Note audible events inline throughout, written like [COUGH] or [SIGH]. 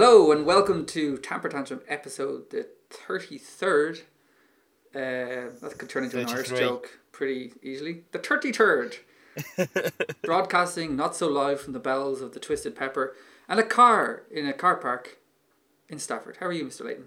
Hello and welcome to Tamper Tantrum episode the 33rd. Uh, that could turn into an Irish 33. joke pretty easily. The 33rd. [LAUGHS] Broadcasting not so live from the bells of the Twisted Pepper and a car in a car park in Stafford. How are you, Mr. Leighton?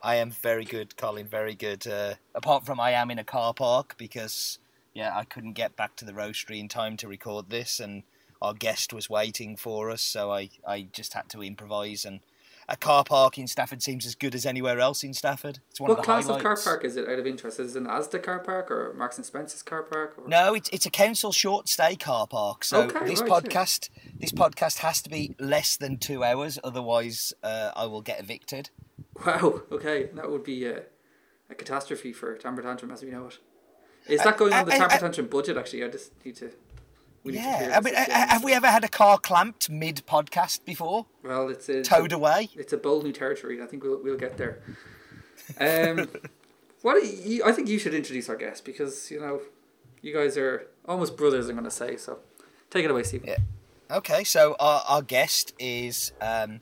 I am very good, Colin. Very good. Uh, apart from I am in a car park because yeah, I couldn't get back to the roastery in time to record this, and our guest was waiting for us, so I I just had to improvise. And a car park in Stafford seems as good as anywhere else in Stafford. It's one What of the class highlights. of car park is it out of interest? Is it an Asda car park or Marks and Spencer's car park? Or... No, it's it's a council short stay car park. So Okay, this right, yeah. podcast this podcast has to be less than two hours, otherwise uh, I will get evicted. Wow, okay. That would be a, a catastrophe for Tamper Tantrum as we know it. Is uh, that going uh, on the I- Tamper Tantrum budget actually? I just need to. We need to clear Yeah, I mean, have we ever had a car clamped mid podcast before? Well, it's a, Towed away? It's a bold new territory. I think we'll we'll get there. Um, [LAUGHS] what you, I think you should introduce our guest because you know, you guys are almost brothers. I'm going to say so. Take it away, Stephen. Yeah. Okay, so our, our guest is. Um,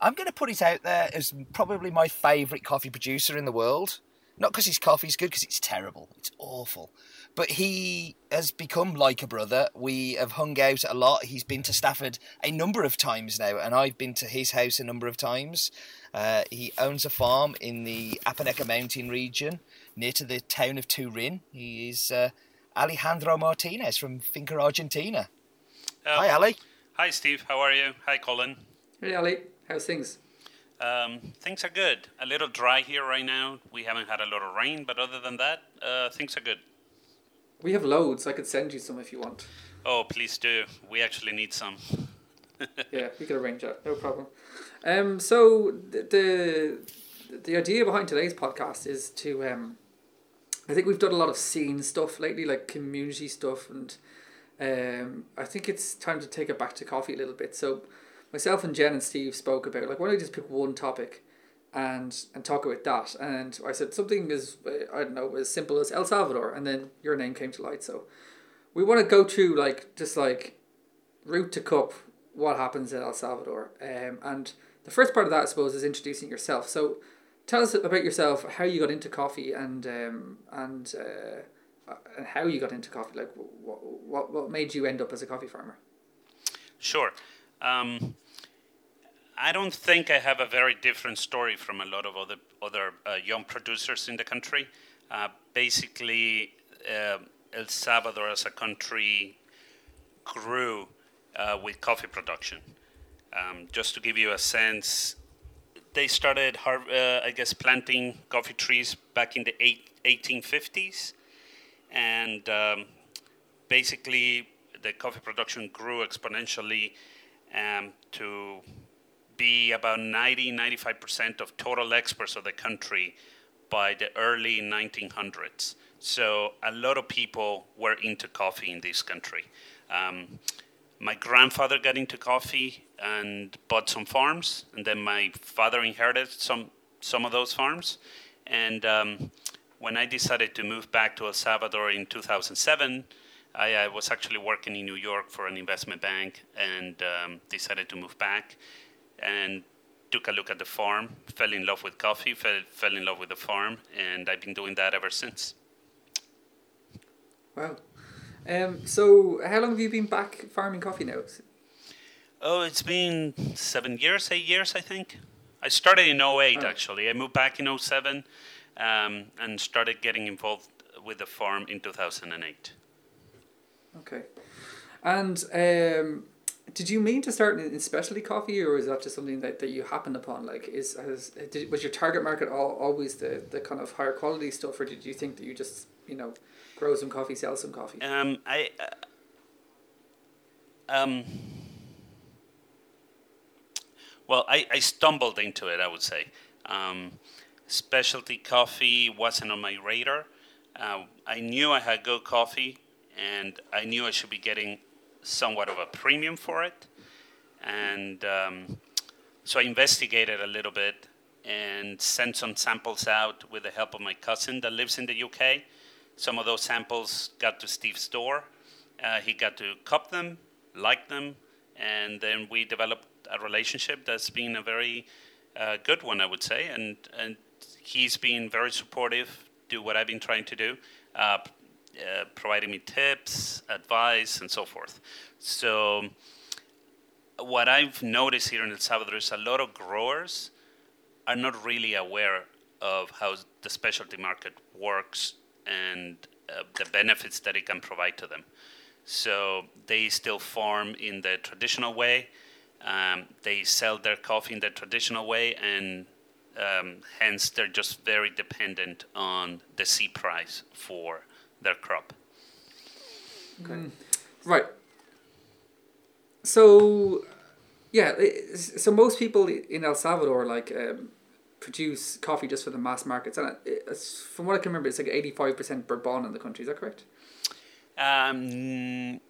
I'm going to put it out there as probably my favourite coffee producer in the world. Not because his coffee's good, because it's terrible. It's awful. But he has become like a brother. We have hung out a lot. He's been to Stafford a number of times now, and I've been to his house a number of times. Uh, he owns a farm in the Apaneca Mountain region, near to the town of Turin. He is uh, Alejandro Martinez from Finca Argentina. Uh, Hi, Ali. Hi, Steve. How are you? Hi, Colin. Hey, Ali, how's things? Um, things are good. A little dry here right now. We haven't had a lot of rain, but other than that, uh, things are good. We have loads. I could send you some if you want. Oh, please do. We actually need some. [LAUGHS] yeah, we could arrange that. No problem. Um, so the, the the idea behind today's podcast is to um, I think we've done a lot of scene stuff lately, like community stuff, and um, I think it's time to take it back to coffee a little bit. So myself and Jen and Steve spoke about like why don't we just pick one topic and and talk about that. And I said something as I don't know as simple as El Salvador. And then your name came to light. So we want to go through like just like route to cup what happens in El Salvador. Um, and the first part of that I suppose is introducing yourself. So tell us about yourself how you got into coffee and um, and uh, and how you got into coffee. Like what, what, what made you end up as a coffee farmer? Sure. Um, I don't think I have a very different story from a lot of other other uh, young producers in the country. Uh, basically, uh, El Salvador as a country grew uh, with coffee production. Um, just to give you a sense, they started, har- uh, I guess, planting coffee trees back in the eight, 1850s, and um, basically the coffee production grew exponentially um, to be about 90 95% of total exports of the country by the early 1900s. So a lot of people were into coffee in this country. Um, my grandfather got into coffee and bought some farms, and then my father inherited some some of those farms. And um, when I decided to move back to El Salvador in 2007, I, I was actually working in New York for an investment bank and um, decided to move back and took a look at the farm, fell in love with coffee, fell, fell in love with the farm, and I've been doing that ever since. Wow. Um, so how long have you been back farming coffee now? Oh, it's been seven years, eight years, I think. I started in 08, Oh. actually. I moved back in 07 um, and started getting involved with the farm in 2008. Okay. And um, did you mean to start in, specialty coffee, or is that just something that, that you happened upon? Like, is has did, was your target market all, always the, the kind of higher quality stuff, or did you think that you just you know grow some coffee, sell some coffee? Um, I uh, um, well, I, I stumbled into it. I would say um, specialty coffee wasn't on my radar. Uh, I knew I had good coffee, and I knew I should be getting somewhat of a premium for it. And um, so I investigated a little bit and sent some samples out with the help of my cousin that lives in the UK. Some of those samples got to Steve's door. Uh, he got to cup them, like them, and then we developed a relationship that's been a very uh, good one, I would say, and and he's been very supportive. Do what I've been trying to do, uh, uh, providing me tips, advice, and so forth. So what I've noticed here in El Salvador is a lot of growers are not really aware of how the specialty market works and uh, the benefits that it can provide to them. So they still farm in the traditional way. Um, they sell their coffee in the traditional way, and um, hence they're just very dependent on the C price for their crop. Okay. Right. So, yeah, so most people in El Salvador like um, produce coffee just for the mass markets, and it's, from what I can remember, it's like eighty five percent Bourbon in the country. Is that correct? Um,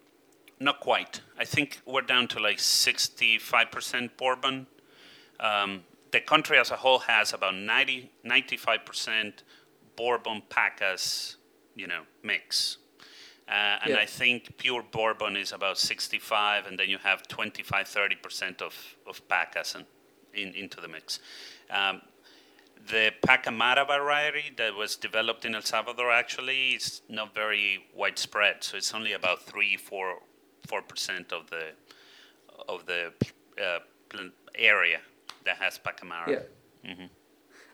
not quite. I think we're down to like 65% Bourbon. Um, the country as a whole has about 90, 95% Bourbon Pacas, you know, mix. Uh, and Yeah. I think pure Bourbon is about 65, and then you have 25, 30% of, of Pacas in, in, into the mix. Um, the Pacamara variety that was developed in El Salvador actually is not very widespread, so it's only about three, four, four percent of the of the uh, area that has Pacamara. Yeah. Mhm.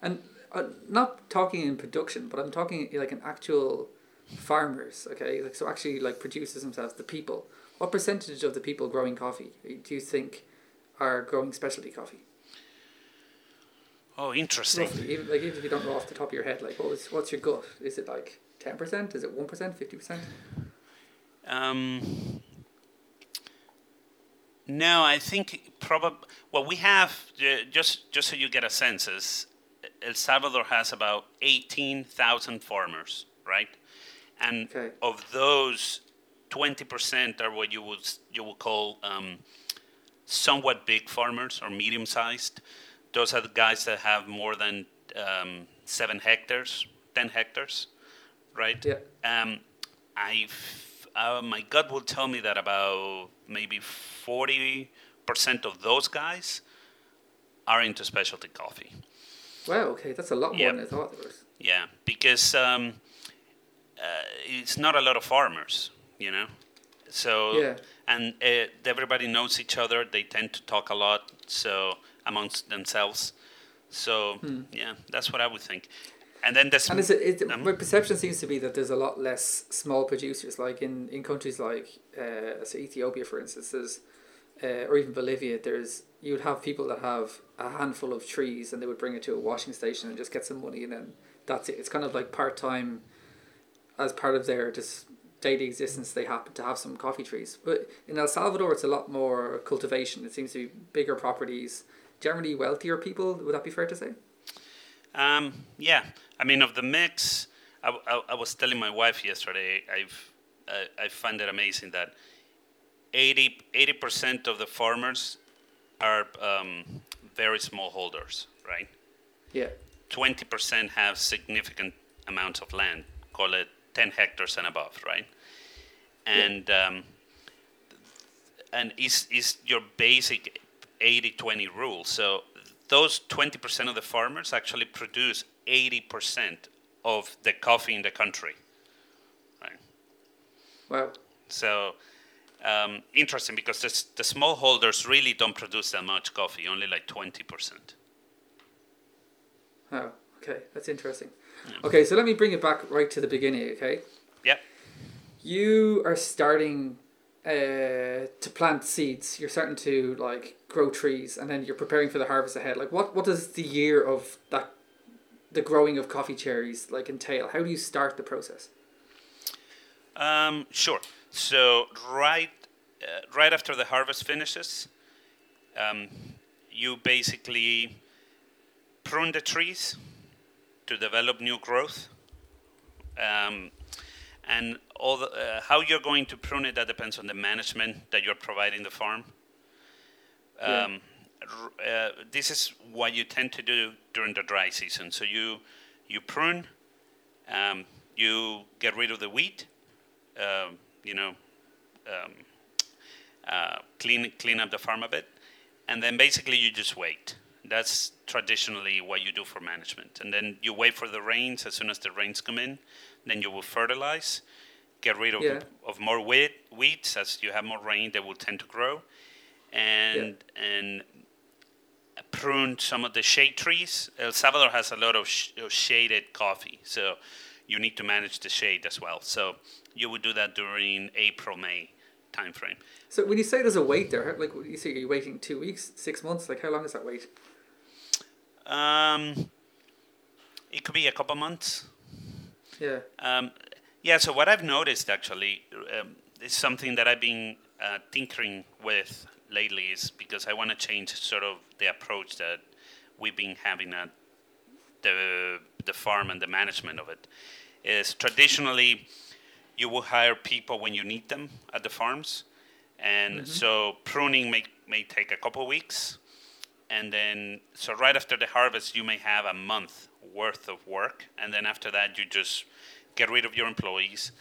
And uh, not talking in production, but I'm talking like in actual farmers. Okay, like so actually like producers themselves, the people. What percentage of the people growing coffee do you think are growing specialty coffee? Oh, interesting. Roughly, even like even if you don't know off the top of your head, like what was what's your gut? Is it like ten percent? Is it one percent? Fifty percent? Um, no, I think probably. Well, we have uh, just just so you get a sense is El Salvador has about eighteen thousand farmers, right? And Okay. of those, twenty percent are what you would you would call um, somewhat big farmers or medium sized. Those are the guys that have more than um, seven hectares, ten hectares, right? Yeah. Um, I, uh, my gut will tell me that about maybe forty percent of those guys are into specialty coffee. Wow. Okay, that's a lot more Yep. than I thought there was. Yeah, because um, uh, it's not a lot of farmers, you know. So Yeah. and uh, everybody knows each other. They tend to talk a lot, so amongst themselves. So yeah, that's what I would think. And then there's And is it, it Um, my perception seems to be that there's a lot less small producers, like in, in countries like uh, say Ethiopia, for instance, there's, uh, or even Bolivia. There's you would have people that have a handful of trees, and they would bring it to a washing station and just get some money, and then that's it. It's kind of like part time, as part of their just daily existence. They happen to have some coffee trees, but in El Salvador, it's a lot more cultivation. It seems to be bigger properties, generally wealthier people. Would that be fair to say? Um, yeah, I mean, of the mix, I, I, I was telling my wife yesterday. I've I, I find it amazing that 80 percent of the farmers are um, very small holders, right? Yeah. Twenty percent have significant amounts of land, call it ten hectares and above, right? And um, and is is your basic 80-20 rule. So those 20% of the farmers actually produce 80% of the coffee in the country. Right? Wow. So um, interesting because the, the smallholders really don't produce that much coffee, only like 20%. Oh, okay, that's interesting. Okay, so let me bring it back right to the beginning. Okay, Yep. you are starting uh, to plant seeds. You're starting to like grow trees, and then you're preparing for the harvest ahead. Like, what what does the year of that, the growing of coffee cherries like entail? How do you start the process? Um, sure. So right, uh, right after the harvest finishes, um, you basically prune the trees to develop new growth. Um, and all the, uh, how you're going to prune it that depends on the management that you're providing the farm. Um, r- uh, this is what you tend to do during the dry season. So you you prune, um, you get rid of the weed, you know, um, uh, clean clean up the farm a bit, and then basically you just wait. That's traditionally what you do for management, and then you wait for the rains. As soon as the rains come in, then you will fertilize, get rid of, Yeah. of more weed, weeds. As you have more rain, they will tend to grow, and and prune some of the shade trees. El Salvador has a lot of, sh- of shaded coffee, so you need to manage the shade as well. So you would do that during April May timeframe. So when you say there's a wait there, like you say you're waiting two weeks, six months, like how long is that wait? Um, it could be a couple months. Yeah. Um, yeah, so what I've noticed actually um, is something that I've been uh, tinkering with lately is because I want to change sort of the approach that we've been having at the, the farm and the management of it. Is traditionally you will hire people when you need them at the farms. And so pruning may, may take a couple weeks. And then, so right after the harvest, you may have a month worth of work. And then after that, you just get rid of your employees,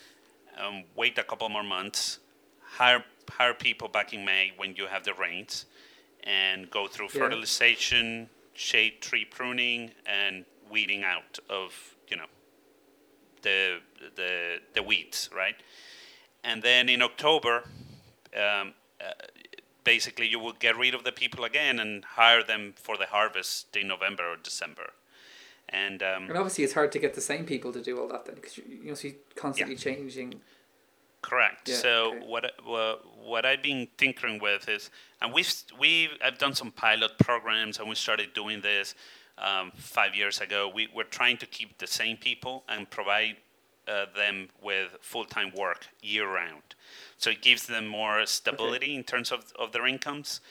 um, wait a couple more months, hire, hire people back in May when you have the rains, and go through Yeah. fertilization, shade tree pruning, and weeding out of, you know, the, the, the weeds, right? And then in October, um, uh, basically you will get rid of the people again and hire them for the harvest in November or December. And um, And obviously it's hard to get the same people to do all that then because you, know, so you're constantly Yeah. changing. Correct. Yeah, so okay. what what I've been tinkering with is, and we've we I've done some pilot programs, and we started doing this um, five years ago. We we're trying to keep the same people and provide uh, them with full time work year round. So it gives them more stability in terms of, of their incomes,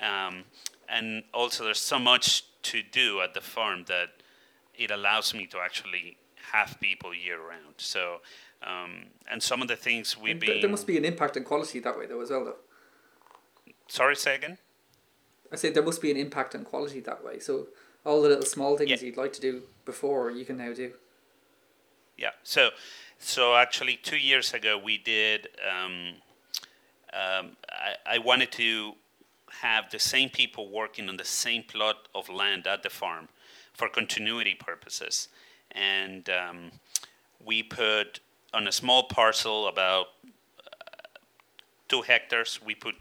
um, and also there's so much to do at the farm that it allows me to actually have people year round. So, um, and some of the things we've been. there must be an impact on quality that way though as well though. Sorry, say again. I say there must be an impact on quality that way. So all the little small things Yeah. you'd like to do before you can now do. Yeah. So, so actually, two years ago we did. Um, um, I, I wanted to have the same people working on the same plot of land at the farm for continuity purposes, and um, we put on a small parcel about uh, two hectares. We put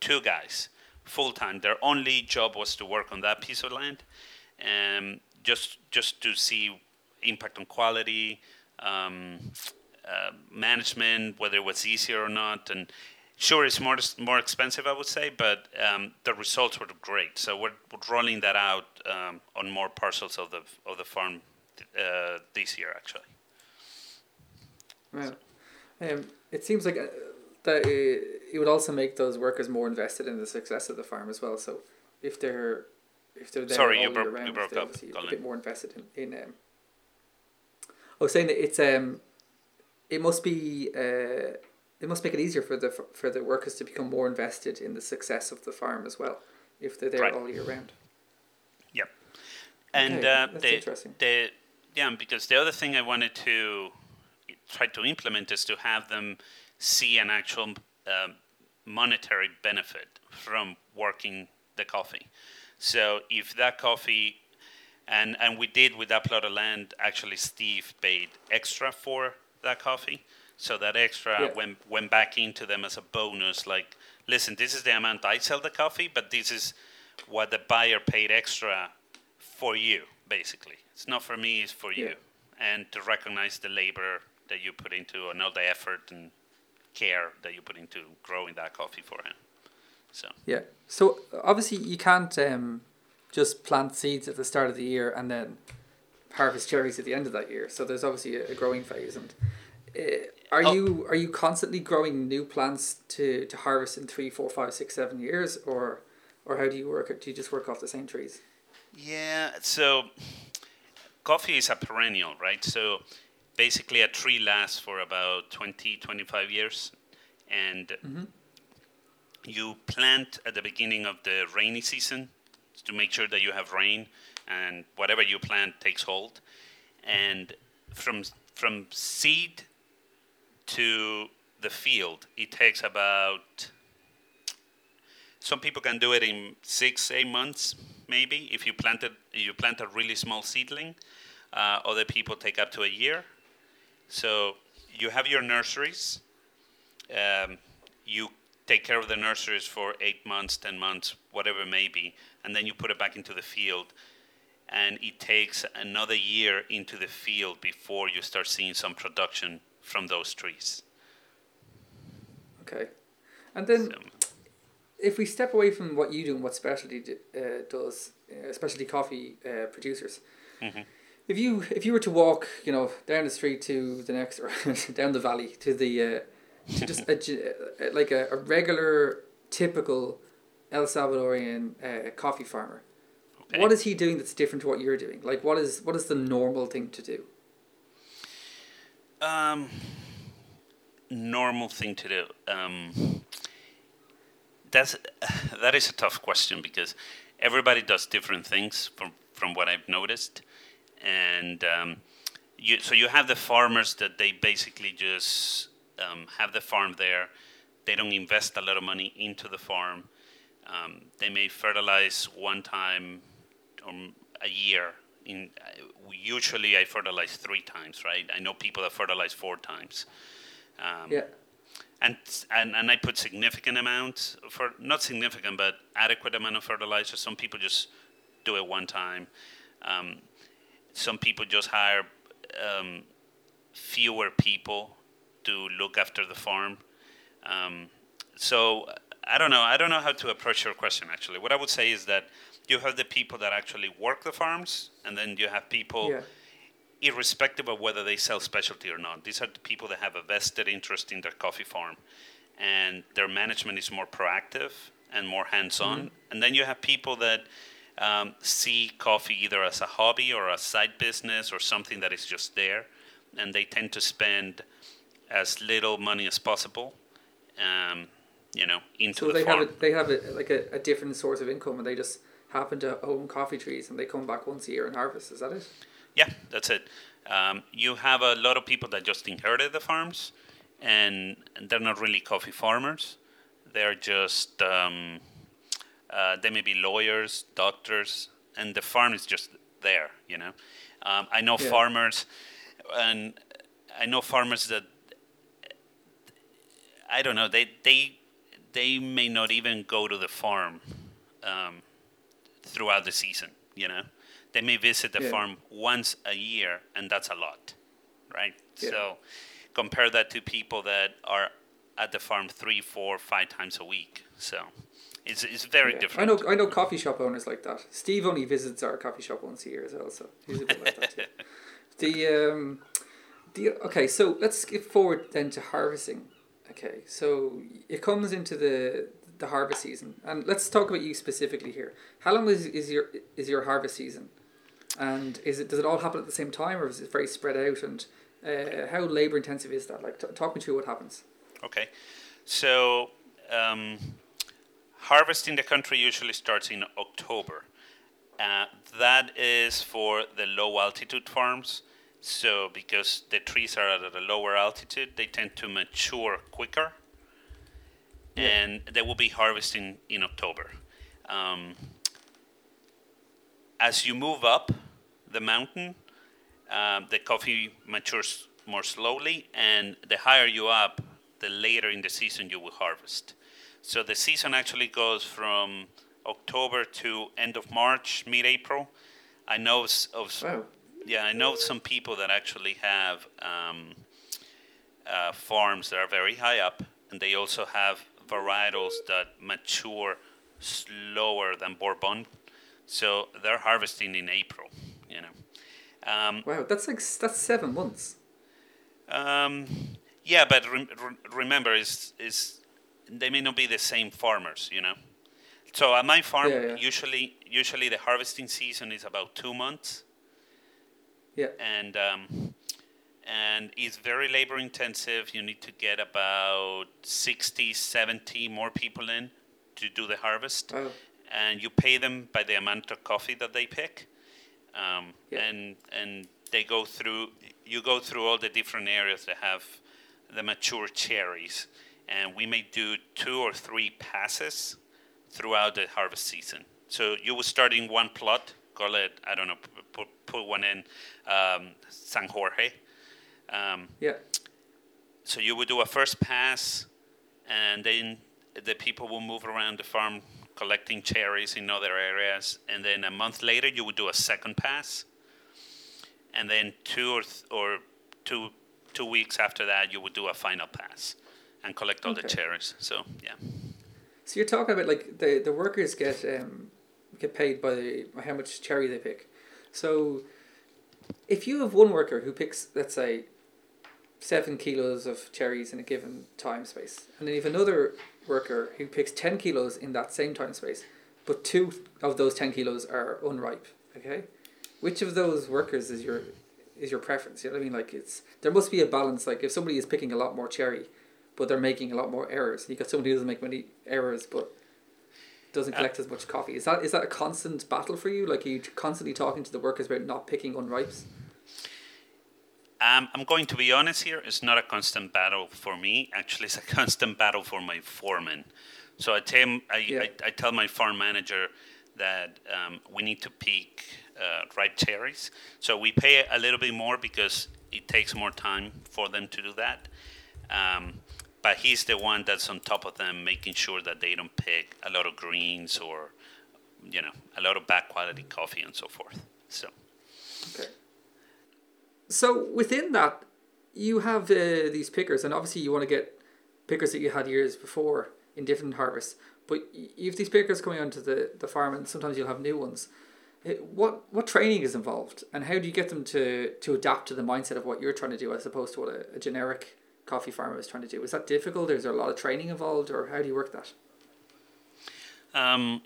two guys full time. Their only job was to work on that piece of land, um, just just to see impact on quality, um, uh, management, whether it was easier or not, and sure, it's more more expensive, I would say, but um, the results were great. So we're, we're rolling that out um, on more parcels of the of the farm uh, this year, actually. Right. Um, it seems like uh, that it would also make those workers more invested in the success of the farm as well. So if they're if they're there Sorry, you broke- you broke up, a bit more invested in in. Um, I was saying that it's um, it must be uh, it must make it easier for the for the workers to become more invested in the success of the farm as well, if they're there Right. all year round. Yep. And Okay, uh, that's the, interesting. the yeah, because the other thing I wanted to try to implement is to have them see an actual um, monetary benefit from working the coffee. So if that coffee, and and we did with that plot of land, actually Steve paid extra for that coffee. So that extra Yeah. went went back into them as a bonus. Like, listen, this is the amount I sell the coffee, but this is what the buyer paid extra for you, basically. It's not for me, it's for you. And to recognize the labor that you put into, and all the effort and care that you put into growing that coffee for him. So, Yeah. So obviously you can't um, just plant seeds at the start of the year and then harvest cherries at the end of that year. So there's obviously a, a growing phase. And uh, are Oh. you are you constantly growing new plants to, to harvest in three, four, five, six, seven years, or or how do you work it? Do you just work off the same trees? yeah, so coffee is a perennial, right? So basically, a tree lasts for about 20, 25 years. And you plant at the beginning of the rainy season to make sure that you have rain and whatever you plant takes hold. And from from seed to the field, it takes about some people can do it in six, eight months, maybe if you planted you plant a really small seedling. Uh, other people take up to a year. So you have your nurseries. Um, you take care of the nurseries for eight months, ten months, whatever it may be, and then you put it back into the field. And it takes another year into the field before you start seeing some production from those trees. Okay. And then, so, if we step away from what you do and what specialty uh, does, uh, specialty coffee uh, producers, mm-hmm. if you if you were to walk, you know, down the street to the next or [LAUGHS] down the valley to the uh, to just a, like a, a regular typical El Salvadorian uh, coffee farmer, okay. what is he doing that's different to what you're doing? Like, what is what is the normal thing to do? Um, normal thing to do. Um, that's that is a tough question because everybody does different things from from what I've noticed, and um, you so you have the farmers that they basically just um, have the farm there. They don't invest a lot of money into the farm. Um, they may fertilize one time or a year. In usually I fertilize three times, right? I know people that fertilize four times. Um, yeah and and and I put significant amounts for not significant but adequate amount of fertilizer. Some people just do it one time. Um, some people just hire um, fewer people to look after the farm. Um, so I don't know. I don't know how to approach your question. Actually, what I would say is that you have the people that actually work the farms, and then you have people. Yeah irrespective of whether they sell specialty or not. These are the people that have a vested interest in their coffee farm, and their management is more proactive and more hands-on. Mm-hmm. And then you have people that um, see coffee either as a hobby or a side business or something that is just there, and they tend to spend as little money as possible. Um, you know, into so the they farm. have a, they have a, like a, a different source of income, and they just happen to own coffee trees, and they come back once a year and harvest. Is that it? Yeah, that's it. Um, you have a lot of people that just inherited the farms, and, they're not really coffee farmers. They're just um, uh, they may be lawyers, doctors, and the farm is just there. You know, um, I know yeah. farmers, and I know farmers that I don't know. They they they may not even go to the farm um, throughout the season. You know they may visit the yeah. farm once a year, and that's a lot, right? Yeah. So compare that to people that are at the farm three, four, five times a week. So it's, it's very yeah. different. I know I know coffee shop owners like that. Steve only visits our coffee shop once a year as well, so he's a bit like that too. [LAUGHS] The um, the okay, so let's skip forward then to harvesting. Okay, so it comes into the the harvest season, and let's talk about you specifically here. How long is, is your is your harvest season? And is it does it all happen at the same time, or is it very spread out? And uh, how labor intensive is that? Like, t- talk me through what happens. Okay, so um, harvest in the country usually starts in October. Uh, that is for the low altitude farms. So, because the trees are at a lower altitude, they tend to mature quicker, yeah. and they will be harvesting in October. Um, as you move up the mountain, um, the coffee matures more slowly, and the higher you up, the later in the season you will harvest. So the season actually goes from October to end of March, mid-April. I know of wow. Yeah, I know some people that actually have um, uh, farms that are very high up, and they also have varietals that mature slower than Bourbon so they're harvesting in April, you know. Um, wow, that's like that's seven months. Um, yeah, but re- re- remember, is is they may not be the same farmers, you know. So at my farm, yeah, yeah. usually usually the harvesting season is about two months. Yeah. And um, and it's very labor intensive. You need to get about 60, 70 more people in to do the harvest. Wow and you pay them by the amount of coffee that they pick, um, yeah. and and they go through. You go through all the different areas that have the mature cherries, and we may do two or three passes throughout the harvest season. So you will start in one plot, call it, I don't know, put, put one in um, San Jorge. Um, Yeah. so you would do a first pass, and then the people will move around the farm collecting cherries in other areas. And then a month later, you would do a second pass, and then two or th- or two two weeks after that, you would do a final pass and collect all the cherries. So yeah, So you're talking about like the the workers get um get paid by how much cherry they pick. So if you have one worker who picks, let's say, seven kilos of cherries in a given time space, and then you have another worker who picks ten kilos in that same time space, but two of those ten kilos are unripe. Okay, which of those workers is your is your preference? You know what I mean? Like it's there must be a balance. Like if somebody is picking a lot more cherry, but they're making a lot more errors. You got somebody who doesn't make many errors, but doesn't collect as much coffee. Is that is that a constant battle for you? Like are you constantly talking to the workers about not picking unripes? um, I'm going to be honest here. It's not a constant battle for me. Actually, it's a [LAUGHS] constant battle for my foreman. So I tell I, Yeah. I, I tell my farm manager that um, we need to pick uh, ripe cherries. So we pay a little bit more because it takes more time for them to do that. Um, but he's the one that's on top of them, making sure that they don't pick a lot of greens or, you know, a lot of bad quality coffee and so forth. So Okay. So within that, you have uh, these pickers, and obviously you want to get pickers that you had years before in different harvests. But you have these pickers coming onto the, the farm, and sometimes you'll have new ones. Uh, What what training is involved, and how do you get them to, to adapt to the mindset of what you're trying to do, as opposed to what a, a generic coffee farmer is trying to do? Is that difficult? Is there a lot of training involved, or how do you work that? Um,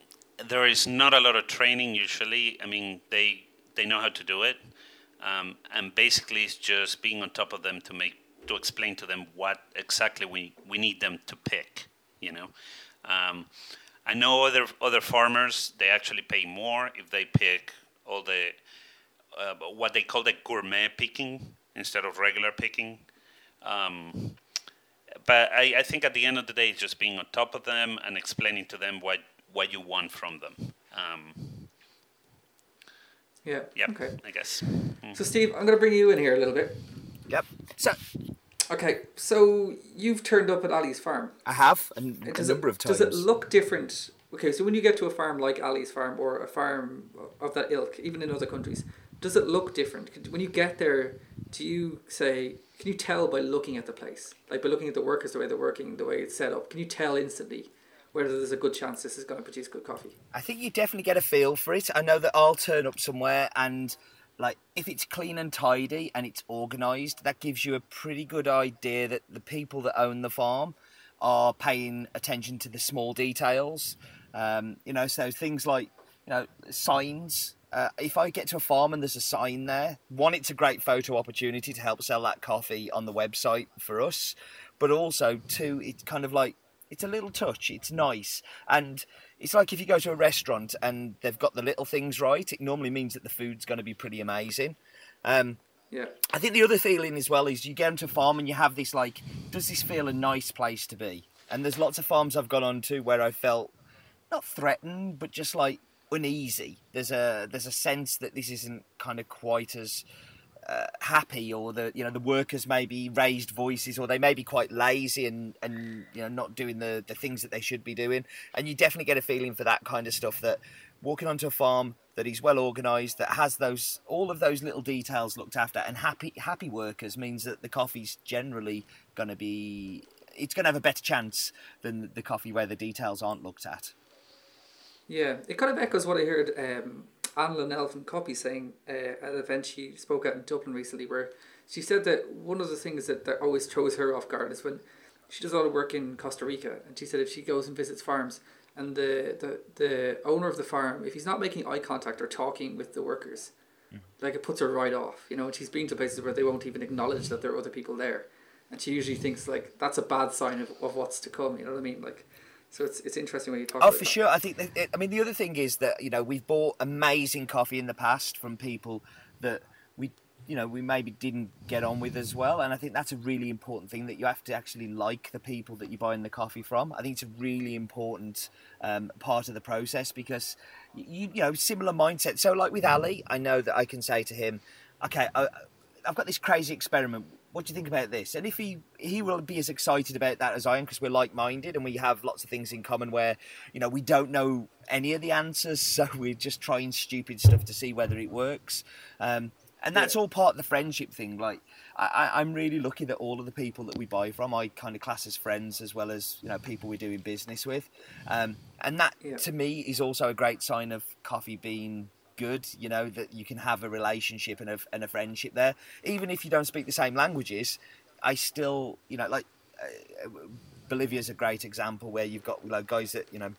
there is not a lot of training usually. I mean, they they know how to do it, um, and basically it's just being on top of them to make to explain to them what exactly we we need them to pick. You know, um, I know other other farmers they actually pay more if they pick all the uh, what they call the gourmet picking instead of regular picking. Um, but I, I think at the end of the day, it's just being on top of them and explaining to them what, what you want from them. Um, Yeah. yeah, Okay. I guess. So Steve, I'm going to bring you in here a little bit. Yep. So Okay, so you've turned up at Ali's farm. I have a, a Does number it, of times. Does it look different? Okay, so when you get to a farm like Ali's farm or a farm of that ilk, even in other countries, does it look different? When you get there, do you say, can you tell by looking at the place? Like by looking at the workers, the way they're working, the way it's set up, can you tell instantly whether there's a good chance this is going to produce good coffee? I think you definitely get a feel for it. I know that I'll turn up somewhere and like if it's clean and tidy and it's organized, that gives you a pretty good idea that the people that own the farm are paying attention to the small details. Um, you know, so things like you know signs. Uh, if I get to a farm and there's a sign there, one, it's a great photo opportunity to help sell that coffee on the website for us, but also two, it's kind of like it's a little touch. It's nice, and it's like if you go to a restaurant and they've got the little things right. It normally means that the food's going to be pretty amazing. Um, Yeah. I think the other feeling as well is you get into a farm and you have this like, does this feel a nice place to be? And there's lots of farms I've gone on to where I felt not threatened, but just like uneasy. There's a there's a sense that this isn't kind of quite as uh, happy, or the you know the workers may be raised voices, or they may be quite lazy and and you know not doing the the things that they should be doing. And you definitely get a feeling for that kind of stuff. That walking onto a farm that is well organised, that has those all of those little details looked after, and happy happy workers means that the coffee's generally going to be it's going to have a better chance than the coffee where the details aren't looked at. Yeah, it kind of echoes what I heard um, Anne Lunell from Koppi saying uh, at an event she spoke at in Dublin recently, where she said that one of the things that, that always throws her off guard is when she does a lot of work in Costa Rica, and she said if she goes and visits farms, and the, the, the owner of the farm, if he's not making eye contact or talking with the workers, like it puts her right off, you know, and she's been to places where they won't even acknowledge that there are other people there. And she usually thinks like that's a bad sign of, of what's to come, you know what I mean? Like so it's it's interesting when you talk Oh, for that. sure. I think. It, I mean, the other thing is that you know we've bought amazing coffee in the past from people that we you know we maybe didn't get on with as well and i think that's a really important thing that you have to actually like the people that you're buying the coffee from i think it's a really important um, part of the process because you, you know similar mindset so like with ali i know that i can say to him okay I, i've got this crazy experiment what do you think about this? And if he he will be as excited about that as I am because we're like minded and we have lots of things in common where you know we don't know any of the answers, [LAUGHS] so we're just trying stupid stuff to see whether it works. Um, and that's yeah. all part of the friendship thing. Like I, I'm really lucky that all of the people that we buy from, I kind of class as friends as well as you know people we're doing business with, um, and that yeah. to me is also a great sign of coffee being good. You know that you can have a relationship and a, and a friendship there, even if you don't speak the same languages. I still, you know, like uh, Bolivia's a great example where you've got like guys that you know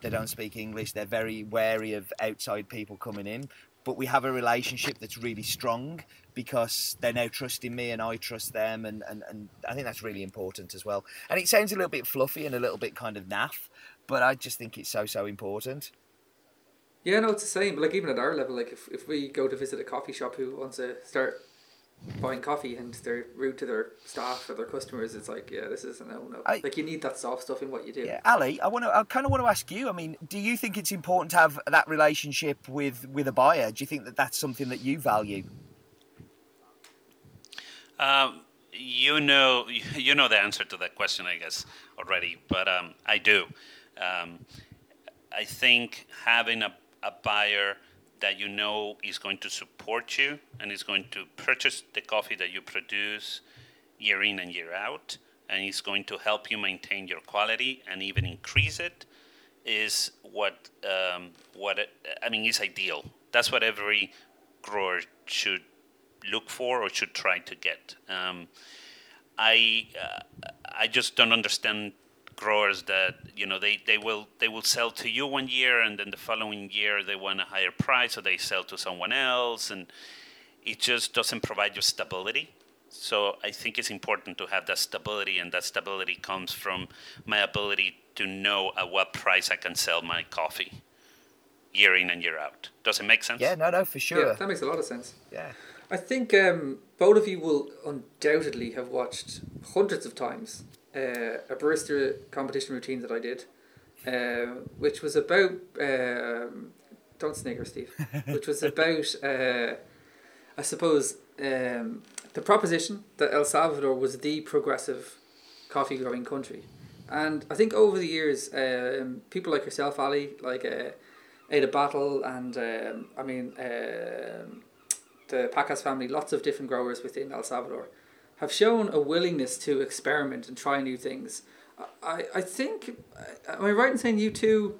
they don't speak English. They're very wary of outside people coming in, but we have a relationship that's really strong because they're now trusting me and I trust them, and, and, and I think that's really important as well. And it sounds a little bit fluffy and a little bit kind of naff, but I just think it's so so important. Yeah, no, it's the same. Like even at our level, like if, if we go to visit a coffee shop who wants to start buying coffee and they're rude to their staff or their customers, it's like, yeah, this is a no no. Like you need that soft stuff in what you do. Yeah, Ali, I want to. I kind of want to ask you. I mean, do you think it's important to have that relationship with with a buyer? Do you think that that's something that you value? Um, you know, [LAUGHS] you know the answer to that question, I guess already, but um, I do. Um, I think having a a buyer that you know is going to support you and is going to purchase the coffee that you produce year in and year out and is going to help you maintain your quality and even increase it is what um, what it, I mean is ideal. That's what every grower should look for or should try to get. Um, I uh, I just don't understand growers that you know they, they will they will sell to you one year and then the following year they want a higher price so they sell to someone else and it just doesn't provide you stability. So i think it's important to have that stability and that stability comes from my ability to know at what price i can sell my coffee year in and year out. Does it make sense? Yeah no no for sure. Yeah that makes a lot of sense. Yeah. I think um, both of you will undoubtedly have watched hundreds of times uh, a barista competition routine that I did, uh, which was about um, don't snigger, Steve, [LAUGHS] which was about uh, I suppose um, the proposition that El Salvador was the progressive coffee growing country, and I think over the years, um, people like yourself, Ali, like uh, Aida Batlle, and um, I mean um, the Pacas family, lots of different growers within El Salvador have shown a willingness to experiment and try new things. I, I think, am I right in saying you two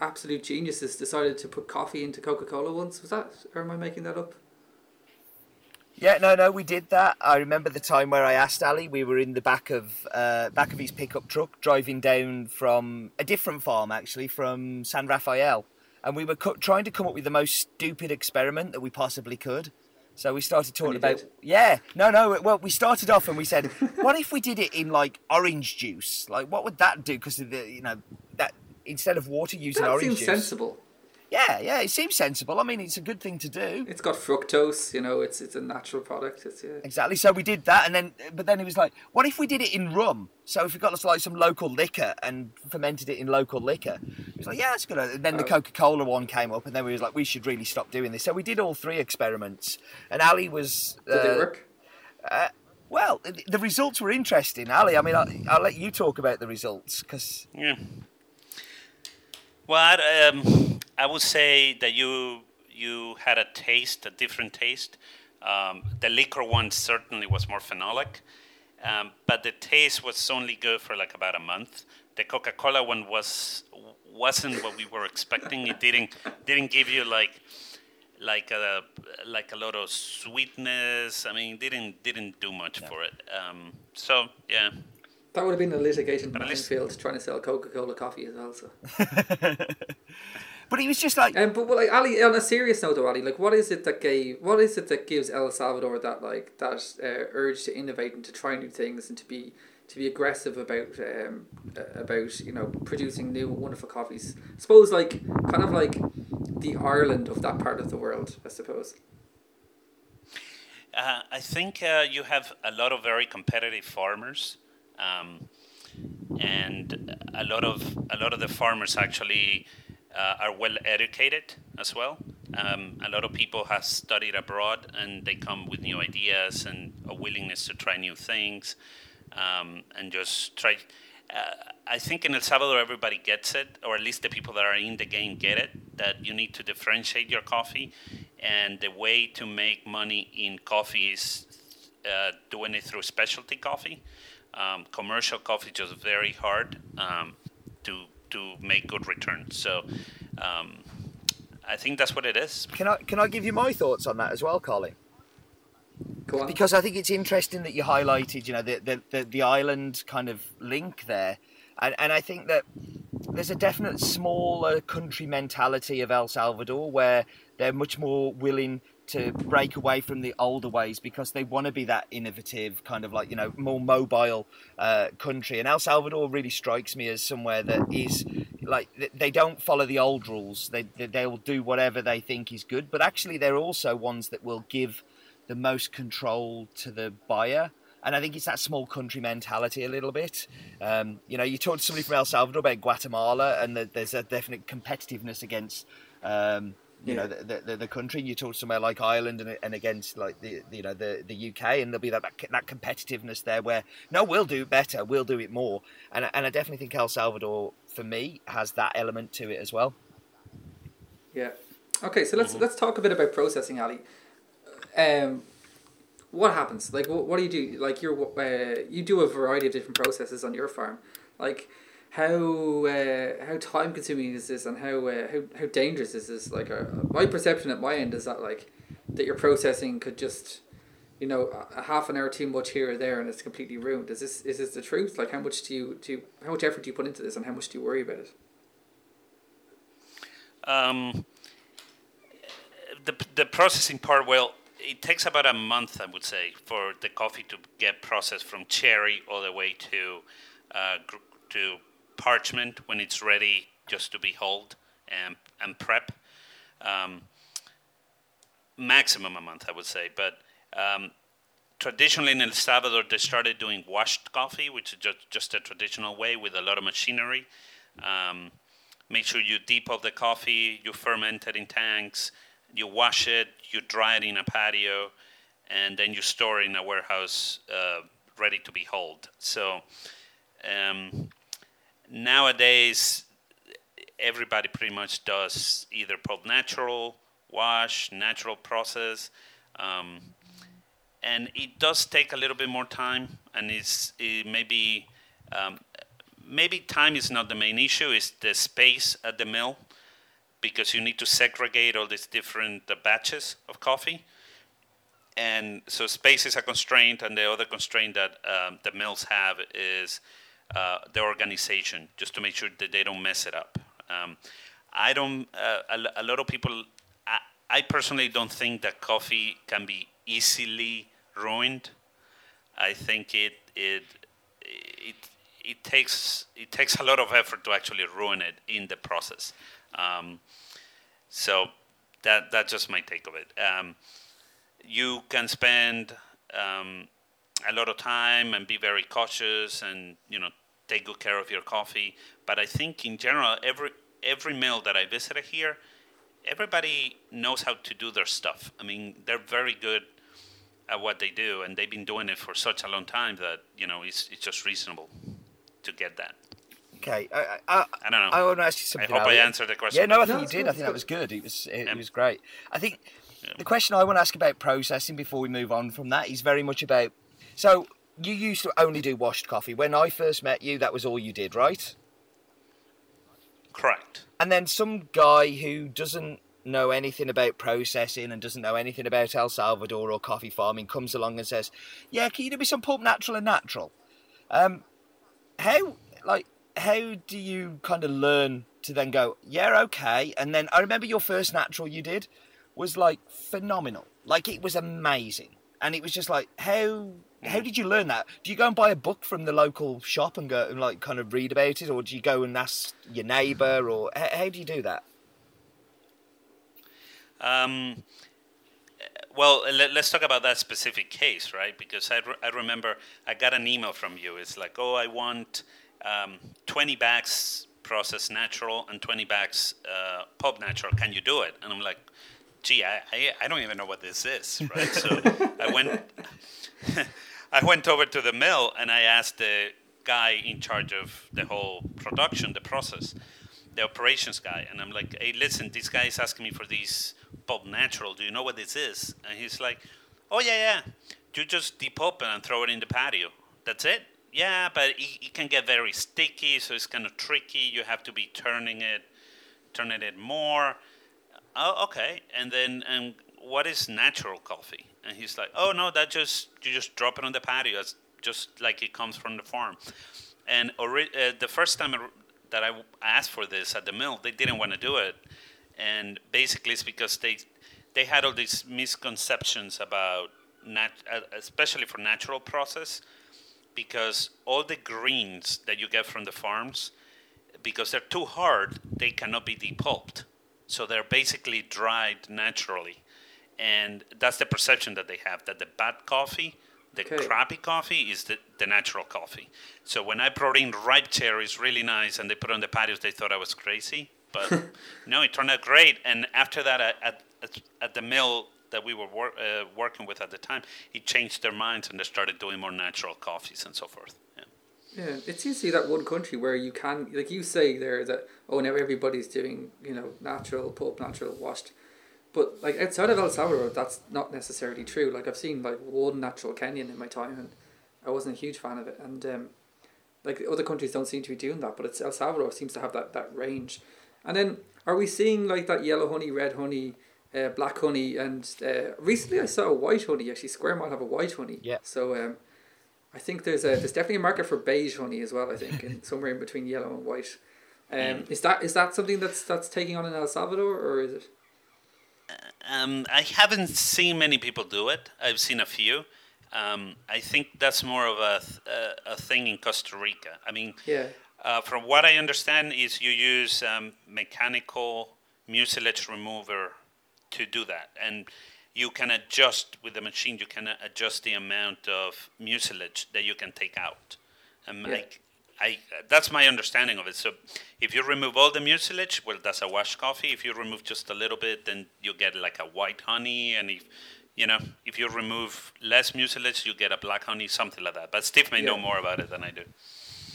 absolute geniuses decided to put coffee into Coca Cola once? Was that, or am I making that up? Yeah, no, no, we did that. I remember the time where I asked Ali. We were in the back of uh, back of his pickup truck, driving down from a different farm, actually, from San Rafael, and we were co- trying to come up with the most stupid experiment that we possibly could. So we started talking about did. yeah, no, no. Well, we started off and we said, [LAUGHS] what if we did it in like orange juice? Like, what would that do? Because the you know that instead of water using that orange seems juice. sensible. Yeah, yeah, it seems sensible. I mean, it's a good thing to do. It's got fructose, you know. It's it's a natural product. It's yeah. Exactly. So we did that, and then but then it was like, "What if we did it in rum? So if we got like some local liquor and fermented it in local liquor?" He was like, "Yeah, that's good." And then oh. the Coca Cola one came up, and then we was like, "We should really stop doing this." So we did all three experiments, and Ali was. Did uh, they work? Uh, well, the results were interesting, Ali. I mean, I'll, I'll let you talk about the results because. Yeah. Well, I um, I would say that you you had a taste, a different taste. Um, the liquor one certainly was more phenolic, um, but the taste was only good for like about a month. The Coca-Cola one was wasn't what we were expecting. It didn't didn't give you like like a like a lot of sweetness. I mean, didn't didn't do much no. for it. Um, so yeah. That would have been a litigation minefield trying to sell Coca Cola coffee as well. So. [LAUGHS] But he was just like. Um, but like Ali, on a serious note, though, Ali, like what is it that gave? What is it that gives El Salvador that like that uh, urge to innovate and to try new things and to be to be aggressive about um, uh, about you know producing new wonderful coffees? I suppose like kind of like the Ireland of that part of the world, I suppose. Uh, I think uh, you have a lot of very competitive farmers, um, and a lot of a lot of the farmers actually uh, are well educated as well. Um, a lot of people have studied abroad, and they come with new ideas and a willingness to try new things, um, and just try. Uh, I think in El Salvador everybody gets it, or at least the people that are in the game get it. That you need to differentiate your coffee, and the way to make money in coffee is uh, doing it through specialty coffee. Um, commercial coffee is just very hard um, to to make good returns. So um, I think that's what it is. Can I can I give you my thoughts on that as well, Colin? Go on. Because I think it's interesting that you highlighted, you know, the the, the, the island kind of link there, and and I think that there's a definite smaller country mentality of El Salvador where they're much more willing to break away from the older ways because they want to be that innovative kind of like you know more mobile uh, country. And el salvador really strikes me as somewhere that is like they don't follow the old rules. They they'll do whatever they think is good but actually they're also ones that will give the most control to the buyer. And I think it's that small country mentality a little bit. Um, you know, you talk to somebody from El Salvador about Guatemala, and the, there's a definite competitiveness against um, you yeah. know the, the, the country. You talk somewhere like Ireland and, and against like the you know the the UK, and there'll be that that competitiveness there where no, we'll do better, we'll do it more, and and I definitely think El Salvador for me has that element to it as well. Yeah. Okay, so let's mm-hmm. let's talk a bit about processing, Ali. Um, what happens? Like, what, what do you do? Like, you're uh, you do a variety of different processes on your farm. Like, how uh, how time consuming is this and how uh, how how dangerous is this? Like uh, my perception at my end is that like that your processing could just you know a half an hour too much here or there and it's completely ruined. Is this is this the truth? Like how much do you do you, how much effort do you put into this and how much do you worry about it? Um, the the processing part well it takes about a month I would say for the coffee to get processed from cherry all the way to uh, to parchment when it's ready just to be hulled and, and prep. Um, maximum a month, I would say. But um, traditionally in El Salvador, they started doing washed coffee, which is just, just a traditional way with a lot of machinery. Um, make sure you depulp the coffee, you ferment it in tanks, you wash it, you dry it in a patio, and then you store it in a warehouse uh, ready to be hulled. So um, nowadays everybody pretty much does either pulp natural, wash, natural process, um, and it does take a little bit more time, and it's it maybe um, maybe time is not the main issue; it's the space at the mill because you need to segregate all these different uh, batches of coffee. And so space is a constraint, and the other constraint that um, the mills have is uh, the organization just to make sure that they don't mess it up. Um, I don't. Uh, a, a, lot of people. I, I, personally don't think that coffee can be easily ruined. I think it it it it takes it takes a lot of effort to actually ruin it in the process. Um, so that that's just my take of it. Um, you can spend um, a lot of time and be very cautious and you know take good care of your coffee. But I think in general, every every mill that I visited here, everybody knows how to do their stuff. I mean, they're very good at what they do, and they've been doing it for such a long time that you know it's it's just reasonable to get that. Okay, I, I, I don't know. I want to ask you something. I hope I answered the question. Yeah, no, I think no, you did. Good, I think that was good. It was it, yeah. it was great. I think yeah. the question I want to ask about processing before we move on from that is very much about so you used to only do washed coffee. When I first met you, that was all you did, right? Correct. And then some guy who doesn't know anything about processing and doesn't know anything about El Salvador or coffee farming comes along and says, "Yeah, can you do me some pulp natural and natural?" Um, how like how do you kind of learn to then go, "Yeah, okay," and then I remember your first natural you did was like phenomenal, like it was amazing, and it was just like how how did you learn that? Do you go and buy a book from the local shop and go and like kind of read about it, or do you go and ask your neighbour, or how, how do you do that? Um, well, let, us talk about that specific case, right? Because I, re- I remember I got an email from you. It's like, oh, I want um, 20 bags processed natural and 20 bags uh, pulp natural. Can you do it? And I'm like, gee, I, I, I don't even know what this is, right? so I went, [LAUGHS] [LAUGHS] I went over to the mill and I asked the guy in charge of the whole production, the process, the operations guy, and I'm like, hey, listen, this guy is asking me for these pulp natural. Do you know what this is? And he's like, oh yeah, yeah. You just depulp it and throw it in the patio. That's it. Yeah, but it, it can get very sticky, so it's kind of tricky. You have to be turning it, turning it more. Oh, okay. And then, and what is natural coffee? And he's like, oh no, that just you just drop it on the patio. It's just like it comes from the farm. And ori- uh, the first time that I asked for this at the mill, they didn't want to do it, and basically it's because they they had all these misconceptions about nat- uh, especially for natural process, because all the greens that you get from the farms, because they're too hard, they cannot be depulped, so they're basically dried naturally, and that's the perception that they have that the bad coffee the okay. crappy coffee is the, the natural coffee. So when I brought in ripe cherries, really nice, and they put on the patios, they thought I was crazy. But [LAUGHS] no, it turned out great. And after that, at, at, at the mill that we were wor- uh, working with at the time, it changed their minds and they started doing more natural coffees and so forth. Yeah. Yeah, it seems to be that one country where you can, like you say there, that oh now everybody's doing you know natural pulp, natural washed but like outside of El Salvador, that's not necessarily true. Like I've seen like one natural Kenyan in my time, and I wasn't a huge fan of it. And um, like other countries don't seem to be doing that, but it's El Salvador seems to have that that range. And then are we seeing like that yellow honey, red honey, uh, black honey, and uh, recently I saw a white honey. Actually, Square might have a white honey. Yeah. So um, I think there's a there's definitely a market for beige honey as well. I think, and [LAUGHS] somewhere in between yellow and white. Um, mm. is that is that something that's that's taking on in El Salvador, or is it? Um, I haven't seen many people do it. I've seen a few. Um, I think that's more of a, a, a thing in Costa Rica. I mean, yeah. Uh, from what I understand, is you use um, mechanical mucilage remover to do that, and you can adjust with the machine. You can adjust the amount of mucilage that you can take out. Um, yeah. I that's my understanding of it. So if you remove all the mucilage, well, that's a wash coffee. If you remove just a little bit, then you get like a white honey. And if you know, if you remove less mucilage, you get a black honey, something like that. But Steve may yeah. know more about it than I do.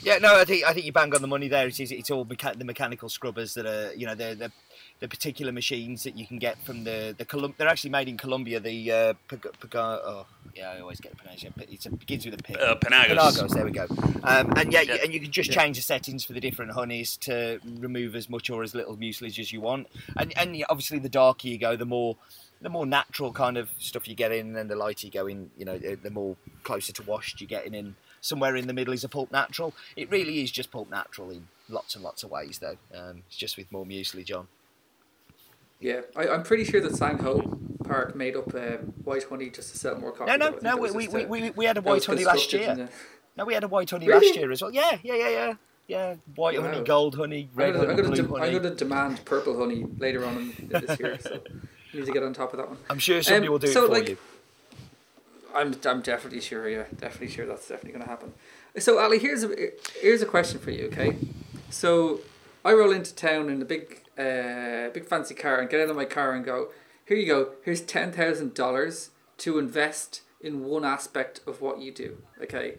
Yeah, no, I think I think you bang on the money there. It's, it's all mecha- the mechanical scrubbers that are, you know, they're, they're the particular machines that you can get from the the Colum- they're actually made in Colombia. The uh, Pag- Pag- oh yeah, I always get the pronunciation. It begins with a P. Uh, Penagos. Penagos. There we go. Um, and yeah, yeah, and you can just yeah. change the settings for the different honeys to remove as much or as little mucilage as you want. And and obviously, the darker you go, the more the more natural kind of stuff you get in, and the lighter you go in, you know, the more closer to washed you're getting in. Somewhere in the middle is a pulp natural. It really is just pulp natural in lots and lots of ways, though. Um, it's just with more mucilage on. Yeah, I, I'm pretty sure that Sang Ho Park made up um, white honey just to sell more coffee. No, no, no. We, we, we, we, we had a white honey last year. No, we had a white honey really? last year as well. Yeah, yeah, yeah, yeah. Yeah, white wow. honey, gold honey, red I'm gonna, honey, I'm gonna blue de- honey. I'm going to demand purple honey later on in, in this year, so you need to get on top of that one. I'm sure somebody um, will do so it for like, you. I'm, I'm definitely sure, yeah, definitely sure that's definitely going to happen. So, Ali, here's a here's a question for you, okay? So, I roll into town in a big uh, big fancy car and get out of my car and go, here you go, here's ten thousand dollars to invest in one aspect of what you do. Okay,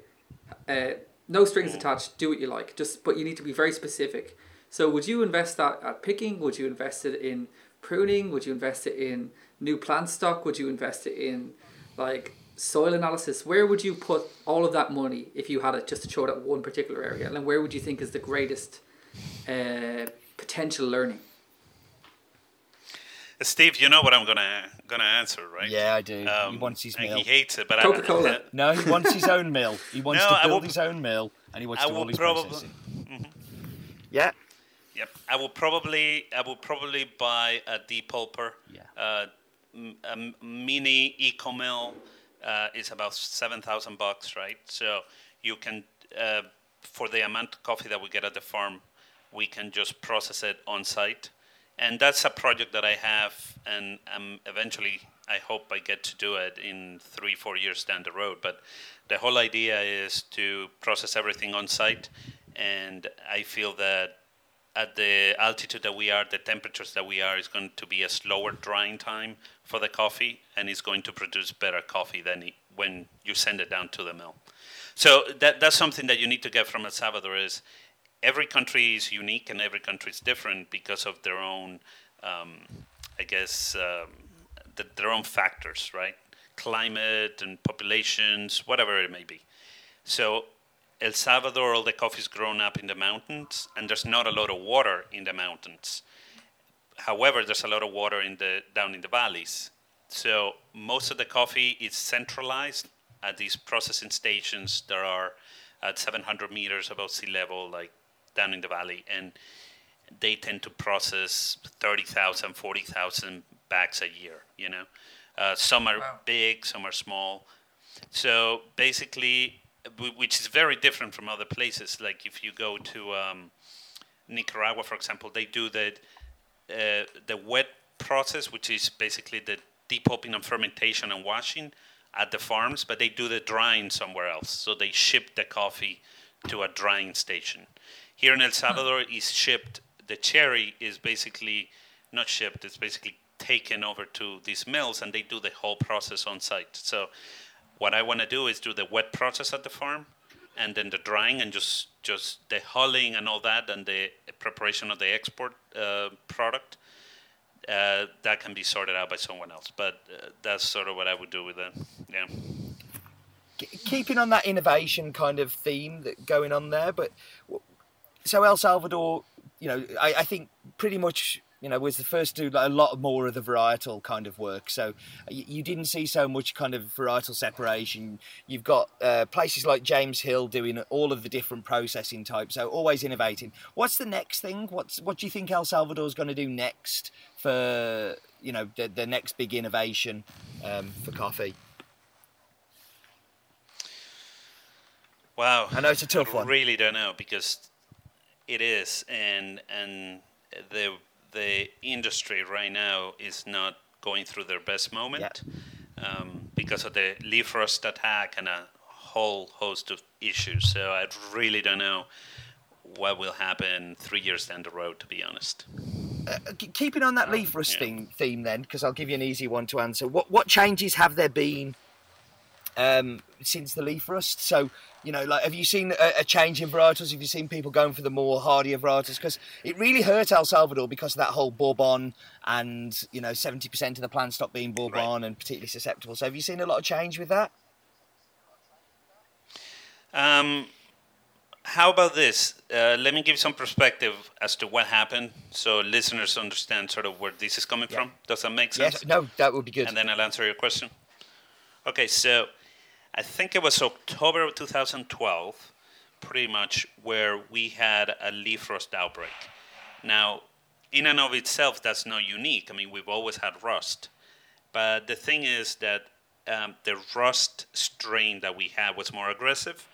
uh, no strings attached. Do what you like. Just but you need to be very specific. So would you invest that at picking? Would you invest it in pruning? Would you invest it in new plant stock? Would you invest it in like soil analysis? Where would you put all of that money if you had it just to throw it at one particular area? And where would you think is the greatest uh, potential learning? Steve, you know what I'm gonna gonna answer, right? Yeah, I do. Um, he wants his mill. He hates it, but Coca Cola. no, he wants his own mill. He [LAUGHS] wants no, to build will, his own mill, and he wants I to do all his probably, processing. Mm-hmm. Yeah. Yep. I will probably I will probably buy a depulper. Yeah. Uh, a mini eco mill uh, is about seven thousand bucks, right? So you can uh, for the amount of coffee that we get at the farm, we can just process it on site and that's a project that I have, and I'm eventually I hope I get to do it in three, four years down the road. But the whole idea is to process everything on site, and I feel that at the altitude that we are, the temperatures that we are, is going to be a slower drying time for the coffee, and it's going to produce better coffee than when you send it down to the mill. So that that's something that you need to get from El Salvador is every country is unique and every country is different because of their own, um, I guess, um, the, their own factors, right? Climate and populations, whatever it may be. So El Salvador, all the coffee is grown up in the mountains, and there's not a lot of water in the mountains. However, there's a lot of water in the down in the valleys. So most of the coffee is centralized at these processing stations that are at 700 meters above sea level, like down in the valley, and they tend to process 30,000, 40,000 bags a year. You know, uh, some are wow. big, some are small. So basically, which is very different from other places. Like if you go to um, Nicaragua, for example, they do the uh, the wet process, which is basically the depulping and fermentation and washing at the farms, but they do the drying somewhere else. So they ship the coffee to a drying station. Here in El Salvador, is shipped. The cherry is basically not shipped. It's basically taken over to these mills, and they do the whole process on site. So what I want to do is do the wet process at the farm, and then the drying and just just the hulling and all that, and the preparation of the export uh, product. Uh, that can be sorted out by someone else, but uh, that's sort of what I would do with it. Yeah. Keeping on that innovation kind of theme that going on there, but so El Salvador, you know, I, I think pretty much you know, was the first to do a lot more of the varietal kind of work. So you, you didn't see so much kind of varietal separation. You've got uh, places like James Hill doing all of the different processing types, so always innovating. What's the next thing? What's what do you think El Salvador is going to do next for you know the, the next big innovation um, for coffee? Wow, I know it's a tough one. I. Really don't know because it is, and and the the industry right now is not going through their best moment yeah. um, because of the leaf rust attack and a whole host of issues. So I really don't know what will happen three years down the road, to be honest. Uh, keeping on that um, leaf rust yeah. theme, theme, then, because I'll give you an easy one to answer. What what changes have there been um, since the leaf rust? So you know, like, have you seen a, a, change in varietals? Have you seen people going for the more hardier varietals? Because it really hurt El Salvador because of that whole bourbon and, you know, 70% of the plant stock being bourbon right. and particularly susceptible. So have you seen a lot of change with that? Um, how about this? Uh, let me give some perspective as to what happened so listeners understand sort of where this is coming yeah. from. Does that make sense? Yes, no, that would be good. And then I'll answer your question. Okay, so I think it was October of 2012, pretty much, where we had a leaf rust outbreak. Now, in and of itself, that's not unique. I mean, we've always had rust. But the thing is that um, the rust strain that we had was more aggressive.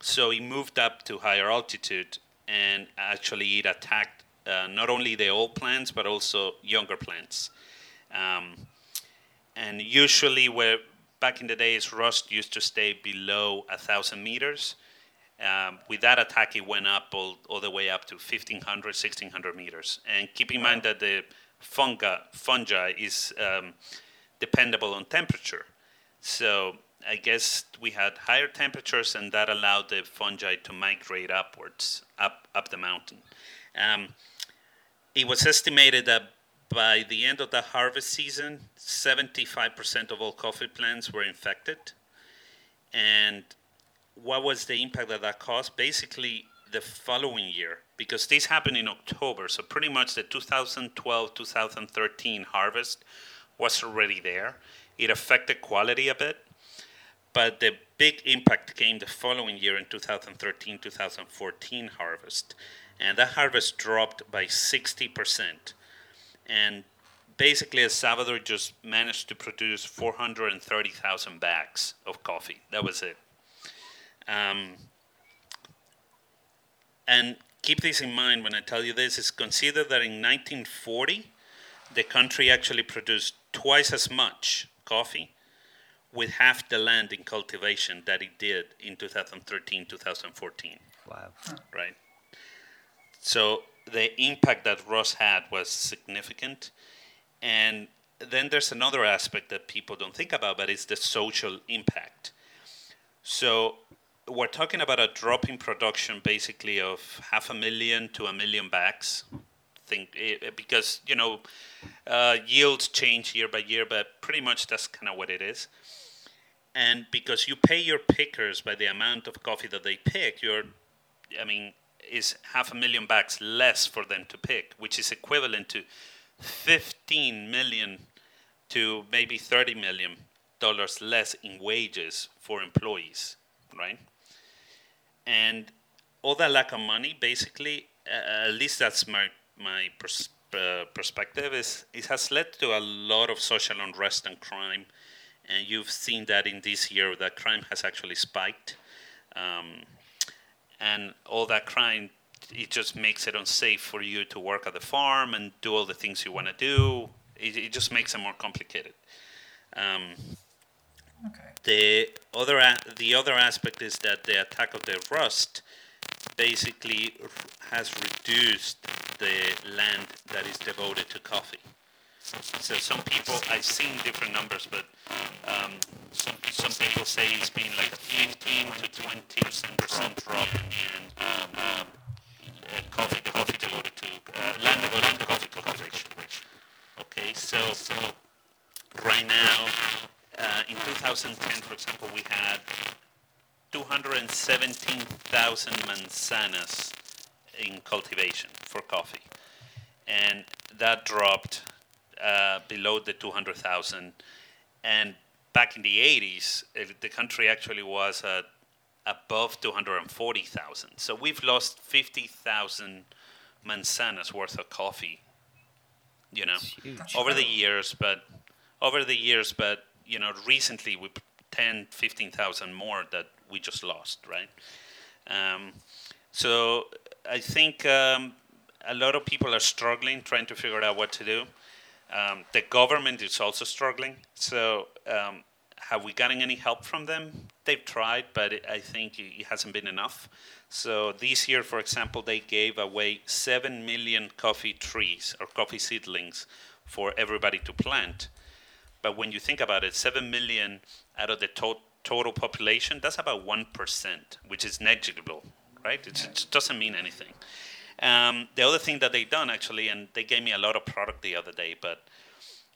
So it moved up to higher altitude and actually it attacked uh, not only the old plants but also younger plants. Um, and usually, where back in the days, rust used to stay below thousand meters. Um, with that attack, it went up all, all the way up to 1,500, 1,600 meters. And keep in mind that the fungi, fungi is um, dependable on temperature. So I guess we had higher temperatures, and that allowed the fungi to migrate upwards, up up the mountain. Um, it was estimated that by the end of the harvest season, 75% of all coffee plants were infected. And what was the impact that that caused? Basically, the following year, because this happened in October, so pretty much the 2012 2013 harvest was already there. It affected quality a bit, but the big impact came the following year in 2013 2014 harvest, and that harvest dropped by 60% and basically El Salvador just managed to produce 430,000 bags of coffee. That was it. Um, and keep this in mind when I tell you this, is consider that in 1940, the country actually produced twice as much coffee with half the land in cultivation that it did in 2013 2014 Wow. right so the impact that rust had was significant. And then there's another aspect that people don't think about but it's the social impact. So we're talking about a drop in production basically of half a million to a million bags think eh, because you know uh, yields change year by year but pretty much that's kind of what it is. And because you pay your pickers by the amount of coffee that they pick you're i mean is half a million bags less for them to pick which is equivalent to 15 million to maybe 30 million dollars less in wages for employees right? And all that lack of money basically uh, at least that's my my pers- uh, perspective is it has led to a lot of social unrest and crime and you've seen that in this year that crime has actually spiked. Um, and all that crime it just makes it unsafe for you to work at the farm and do all the things you want to do it, it just makes it more complicated um, Okay. the other the other aspect is that the attack of the rust basically has reduced the land that is devoted to coffee. So some people I've seen different numbers, but um, some some people say it's been like a 15 to 20 percent drop in um, um, uh, coffee coffee devoted to uh, land to coffee cultivation. Okay, so so right now, uh, in 2010, for example, we had 217,000 manzanas in cultivation for coffee, and that dropped uh, below the 200,000. And back in the 80s, uh, the country actually was at above 240,000. So we've lost 50,000 manzanas worth of coffee, you know, over the years, but over the years, but you know, recently we 10, 15,000 more that we just lost, right? Um, so I think um, a lot of people are struggling trying to figure out what to do. Um, the government is also struggling. So um, have we gotten any help from them? They've tried, but it, I think it hasn't been enough. So this year, for example, they gave away seven million coffee trees or coffee seedlings for everybody to plant. But when you think about it, 7 million out of the to- total population, that's about 1%, which is negligible, right? It's, It doesn't mean anything. Um, the other thing that they've done, actually, and they gave me a lot of product the other day, but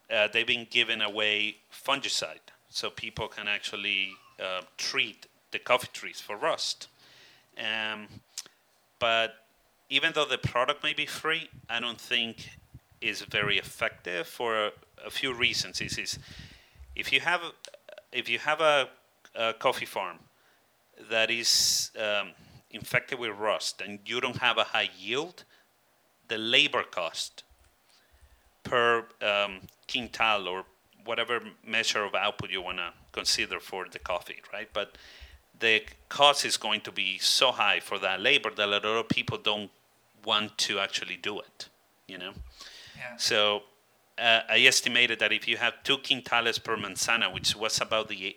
uh, they've been giving away fungicide so people can actually uh, treat the coffee trees for rust. Um, but even though the product may be free, I don't think is very effective for a, a few reasons. Is, is if you have if you have a, a coffee farm that is um, infected with rust and you don't have a high yield, the labor cost per um, quintal or whatever measure of output you want to consider for the coffee, right? But the cost is going to be so high for that labor that a lot of people don't want to actually do it, you know? Yeah. So uh, I estimated that if you have two quintales per manzana, which was about the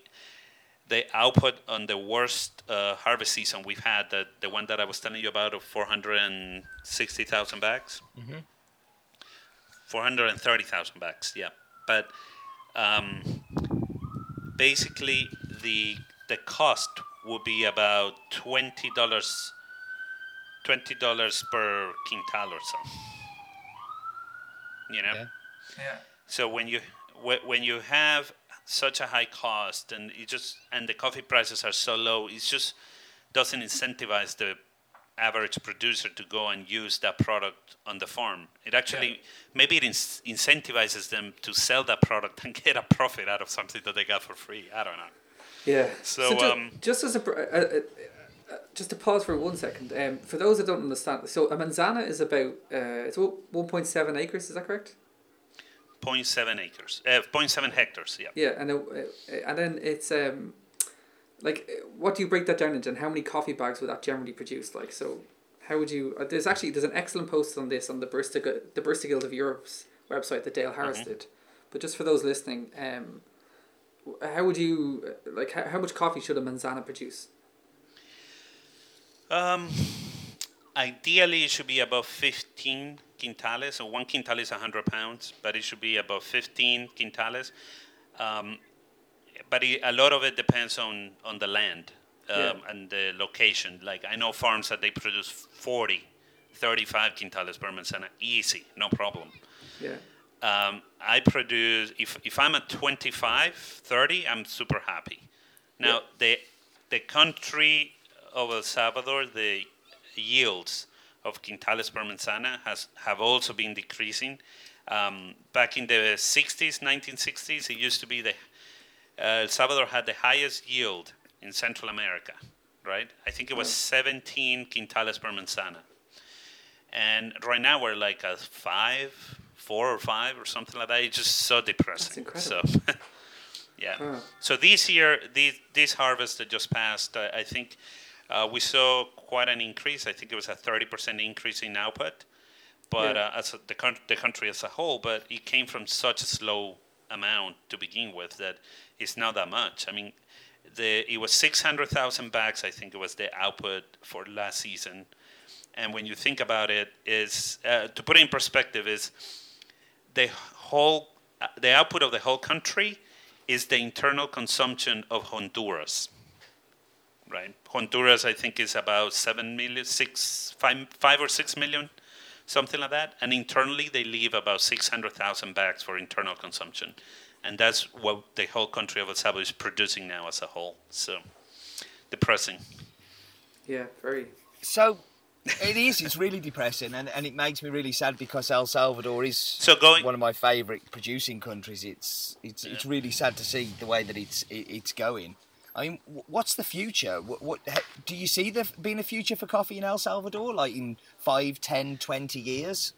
the output on the worst uh, harvest season we've had, the, the one that I was telling you about of 460,000 bags, 430,000 bags, yeah. But um, basically, the the cost would be about twenty dollars, twenty dollars per quintal or so. You know. Yeah. Yeah. So when you whe- when you have such a high cost and it just and the coffee prices are so low, it just doesn't incentivize the average producer to go and use that product on the farm. It actually maybe it incentivizes them to sell that product and [LAUGHS] get a profit out of something that they got for free. I don't know. Yeah. So, ju- um, just as a, pr- uh, uh, uh, just to pause for one second. Um, for those that don't understand, so a manzana is about uh, it's one point seven acres. Is that correct? 0.7 acres, uh, 0.7 hectares. Yeah. Yeah, and uh, uh, and then it's um, like what do you break that down into, and how many coffee bags would that generally produce? Like, so how would you? Uh, there's actually there's an excellent post on this on the Barista the Barista Guild of Europe's website that Dale Harris Mhm. did, but just for those listening, um, how would you like how, how much coffee should a manzana produce? Um, ideally, it should be above 15 quintales. So one quintal is 100 pounds, but it should be above 15 quintales. Um, but it, a lot of it depends on, on the land um, Yeah. and the location. Like I know farms that they produce 40, 35 quintales per manzana, easy, no problem. Yeah. Um, I produce if, if I'm at 25, 30, I'm super happy. Now the the country of El Salvador, the yields of quintales per manzana has have also been decreasing. Um, back in the 60s, 1960s, it used to be the uh, El Salvador had the highest yield in Central America, right? I think it was 17 quintales per manzana. And right now we're like a five, four or five or something like that. It's just so depressing. incredible. So, [LAUGHS] yeah. Wow. So this year, this, this harvest that just passed, I think we saw quite an increase. I think it was a 30% increase in output, but Yeah. uh, as a, the, coun- the country as a whole, but it came from such a slow amount to begin with that it's not that much. I mean, the it was 600,000 bags, I think it was the output for last season. And when you think about it, is uh, to put it in perspective, is the whole uh, the output of the whole country is the internal consumption of Honduras. Right, Honduras, I think, is about seven million, six, five, five or six million, something like that. And internally, they leave about six hundred thousand bags for internal consumption, and that's what the whole country of El Salvador is producing now as a whole. So, depressing. Yeah. Very. So it is. It's really depressing, and, and it makes me really sad because El Salvador is So going- one of my favourite producing countries. It's it's it's really sad to see the way that it's it, it's going. I mean, what's the future? What, what do you see there being a future for coffee in El Salvador, like in five, ten, twenty years?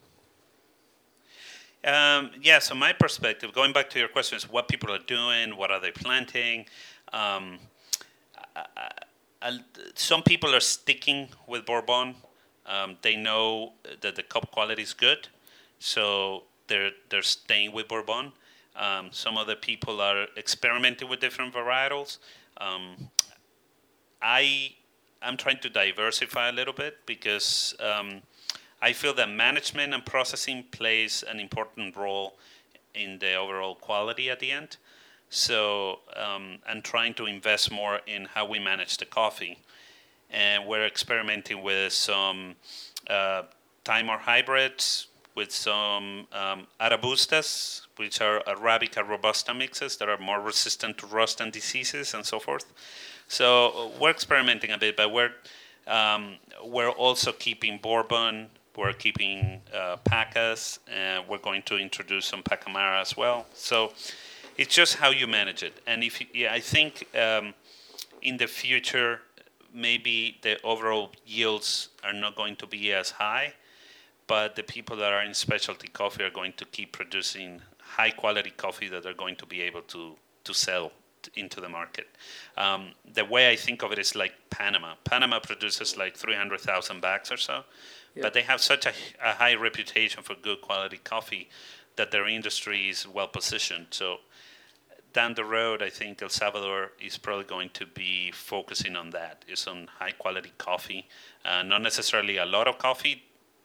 Um, yeah, so my perspective, going back to your question, is what people are doing, what are they planting. Um, I, I, some people are sticking with Bourbon. Um, they know that the cup quality is good, so they're they're staying with Bourbon. Um, some other people are experimenting with different varietals. Um, I I'm trying to diversify a little bit because um, I feel that management and processing plays an important role in the overall quality at the end. So um, I'm trying to invest more in how we manage the coffee, and we're experimenting with some uh, timer hybrids, with some um, arabustas, which are Arabica robusta mixes that are more resistant to rust and diseases and so forth. So we're experimenting a bit, but we're um, we're also keeping bourbon. We're keeping uh, pacas, and we're going to introduce some pacamara as well. So it's just how you manage it. And if you, yeah, I think um, in the future maybe the overall yields are not going to be as high, but the people that are in specialty coffee are going to keep producing high quality coffee that they're going to be able to to sell t- into the market. Um, the way I think of it is like Panama. Panama produces like 300,000 bags or so, Yeah. but they have such a, a high reputation for good quality coffee that their industry is well positioned. So down the road, I think El Salvador is probably going to be focusing on that, is on high quality coffee, uh, not necessarily a lot of coffee.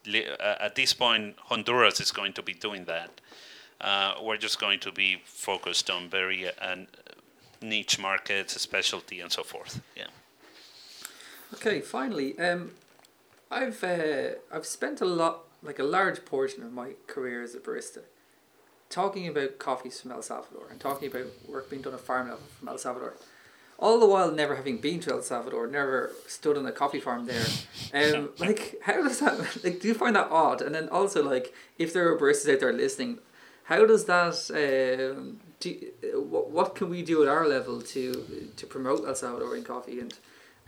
Uh, At this point, Honduras is going to be doing that. Uh, we're just going to be focused on very uh, niche markets, specialty, and so forth. Yeah. Okay, finally, um, I've uh, I've spent a lot, like a large portion of my career as a barista, talking about coffees from El Salvador and talking about work being done at farm level from El Salvador. All the while, never having been to El Salvador, never stood on a coffee farm there. Um, [LAUGHS] like, how does that? Like, do you find that odd? And then also, like, if there are baristas out there listening, how does that? Um, do what, what can we do at our level to to promote El Salvadorian coffee and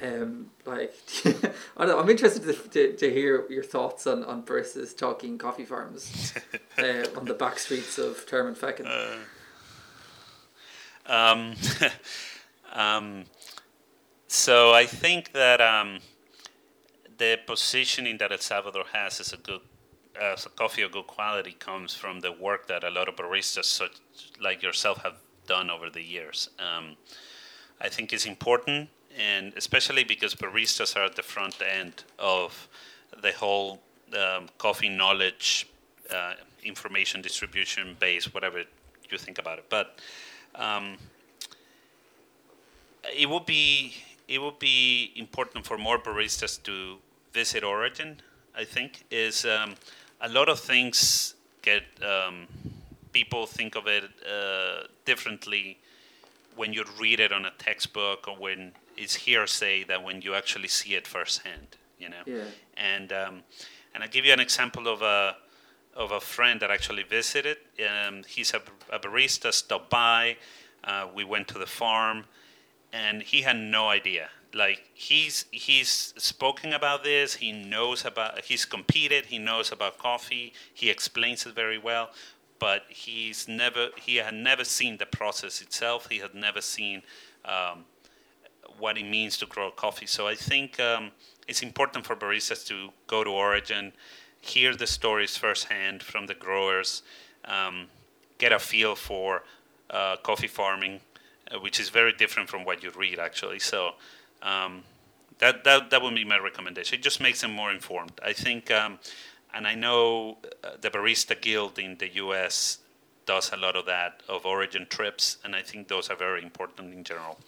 um, like [LAUGHS] I don't know, I'm interested to, to, to hear your thoughts on, on baristas talking coffee farms [LAUGHS] uh, on the back streets of Term and Feckin. Um, um, so I think that um, the positioning that El Salvador has as a good as a coffee of good quality comes from the work that a lot of baristas such like yourself have done over the years. Um, I think it's important, and especially because baristas are at the front end of the whole um, coffee knowledge, uh, information distribution base, whatever you think about it. But um, it would be it would be important for more baristas to visit Origin. I think is um, a lot of things get um, people think of it uh, differently when you read it on a textbook or when it's hearsay than when you actually see it firsthand. You know. Yeah. And um, and I give you an example of a of a friend that actually visited. Um, he's a, a barista, stopped by. Uh, we went to the farm, and he had no idea. Like he's he's spoken about this. He knows about. He's competed. He knows about coffee. He explains it very well, but he's never. He had never seen the process itself. He had never seen. Um, what it means to grow coffee. So I think um, it's important for baristas to go to Origin, hear the stories firsthand from the growers, um, get a feel for uh, coffee farming, which is very different from what you read actually. So um, that, that that would be my recommendation. It just makes them more informed. I think, um, and I know uh, the Barista Guild in the U.S. does a lot of that of origin trips, and I think those are very important in general.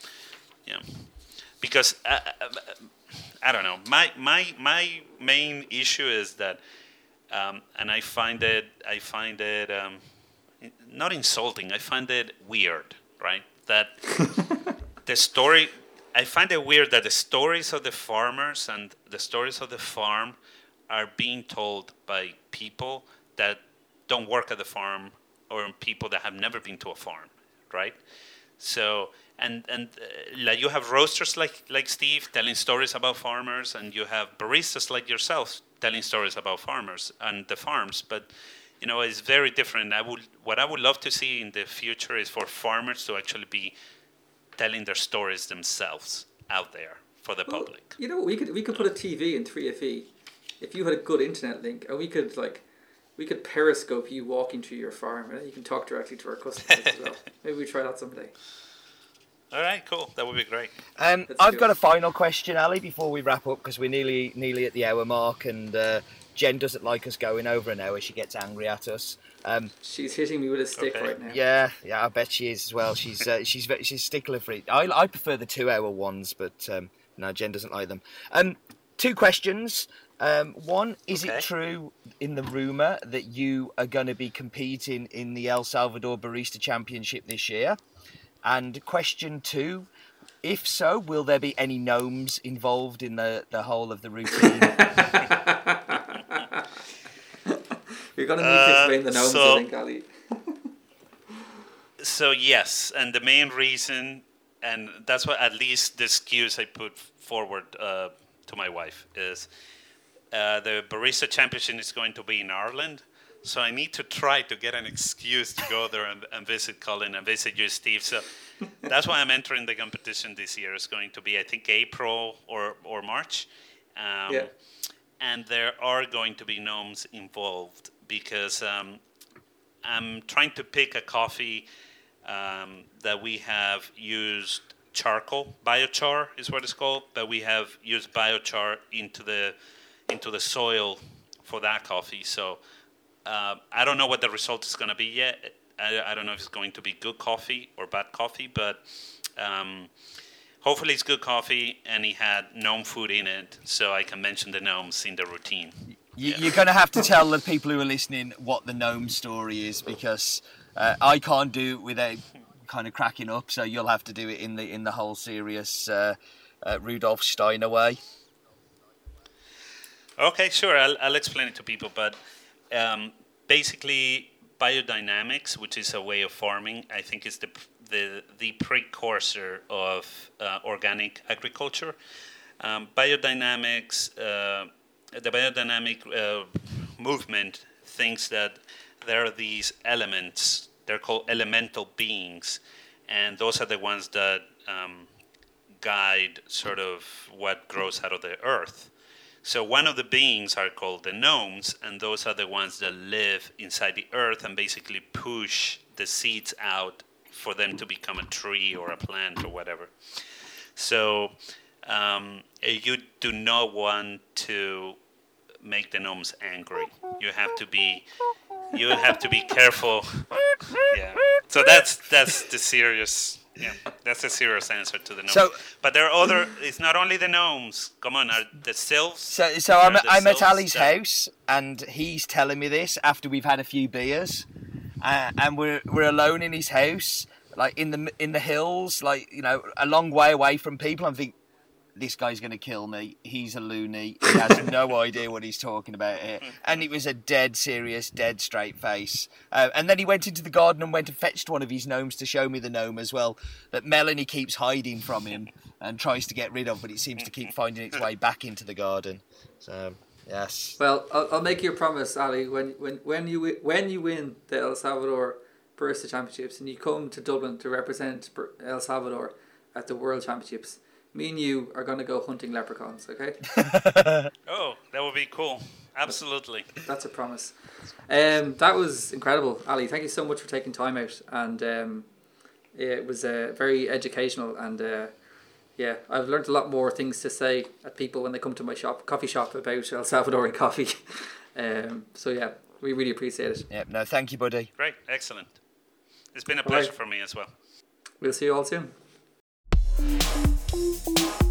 Yeah, because uh, uh, I don't know. My my my main issue is that, um, and I find it I find it um, not insulting. I find it weird, right? That [LAUGHS] the story. I find it weird that the stories of the farmers and the stories of the farm are being told by people that don't work at the farm or people that have never been to a farm, right? So and and uh, like you have roasters like like Steve telling stories about farmers, and you have baristas like yourself telling stories about farmers and the farms. But you know, it's very different. I would what I would love to see in the future is for farmers to actually be telling their stories themselves out there for the Well, public. You know, we could we could put a TV in three FE, if you had a good internet link, and we could like, we could periscope you walking through your farm, and you can talk directly to our customers as well. [LAUGHS] Maybe we try that someday. All right, cool. That would be great. Um, I've do got a final question, Ali, before we wrap up because we're nearly nearly at the hour mark, and uh, Jen doesn't like us going over an hour. She gets angry at us. Um, She's hitting me with a stick Okay. right now. yeah, yeah, I bet she is as well. She's uh, she's she's stickler for it. I, I prefer the two hour ones, but um, no, Jen doesn't like them. Um, two questions. Um, one, is Okay. it true in the rumor that you are going to be competing in the El Salvador Barista Championship this year? And question two, if so, will there be any gnomes involved in the, the whole of the routine? [LAUGHS] Gonna need to Uh, explain the gnomes, so- I think, Ali. So yes, and the main reason, and that's what at least the excuse I put forward uh, to my wife is uh, the barista championship is going to be in Ireland. So I need to try to get an excuse to go there and, and visit Colin and visit you, Steve. So [LAUGHS] that's why I'm entering the competition this year. It's going to be, I think, April or or March. Um, Yeah. And there are going to be gnomes involved because um, I'm trying to pick a coffee um, that we have used charcoal, biochar is what it's called, but we have used biochar into the into the soil for that coffee. So uh, I don't know what the result is going to be yet. I, I don't know if it's going to be good coffee or bad coffee, but um, hopefully it's good coffee and he had gnome food in it, so I can mention the gnomes in the routine. You, You're going to have to tell the people who are listening what the gnome story is because uh, I can't do it without kind of cracking up. So you'll have to do it in the in the whole serious uh, uh, Rudolf Steiner way. Okay, sure. I'll, I'll explain it to people. But um, basically, biodynamics, which is a way of farming, I think is the the, the precursor of uh, organic agriculture. Um, biodynamics, uh, the biodynamic uh, movement thinks that there are these elements. They're called elemental beings, and those are the ones that um, guide sort of what grows out of the earth. So one of the beings are called the gnomes, and those are the ones that live inside the earth and basically push the seeds out for them to become a tree or a plant or whatever. So um, you do not want to make the gnomes angry. You have to be you have to be careful. Yeah. So that's that's the serious yeah, that's a serious answer to the gnomes. So, but there are other. It's not only the gnomes. Come on, are the sylphs? So, so I'm, I'm at Ali's that... house, and he's telling me this after we've had a few beers, uh, and we're we're alone in his house, like in the in the hills, like you know, a long way away from people. I'm thinking, this guy's going to kill me. He's a loony. He has no [LAUGHS] idea what he's talking about here. And it was a dead serious, dead straight face. Uh, and then he went into the garden and went and fetched one of his gnomes to show me the gnome as well that Melanie keeps hiding from him and tries to get rid of, but it seems to keep finding its way back into the garden. So. Yes. Well, I'll, I'll make you a promise, Ali. When when when you when you win the El Salvador Barista Championships and you come to Dublin to represent El Salvador at the World Championships, me and you are going to go hunting leprechauns, okay? [LAUGHS] oh, that would be cool. Absolutely. That's a promise. Um, that was incredible, Ali. Thank you so much for taking time out, and um, it was uh, very educational. And uh, yeah, I've learned a lot more things to say at people when they come to my shop, coffee shop, about El Salvadorian coffee. [LAUGHS] um, so yeah, we really appreciate it. Yeah, no, thank you, buddy. Great, excellent. It's been a pleasure right. for me as well. We'll see you all soon. Thank you.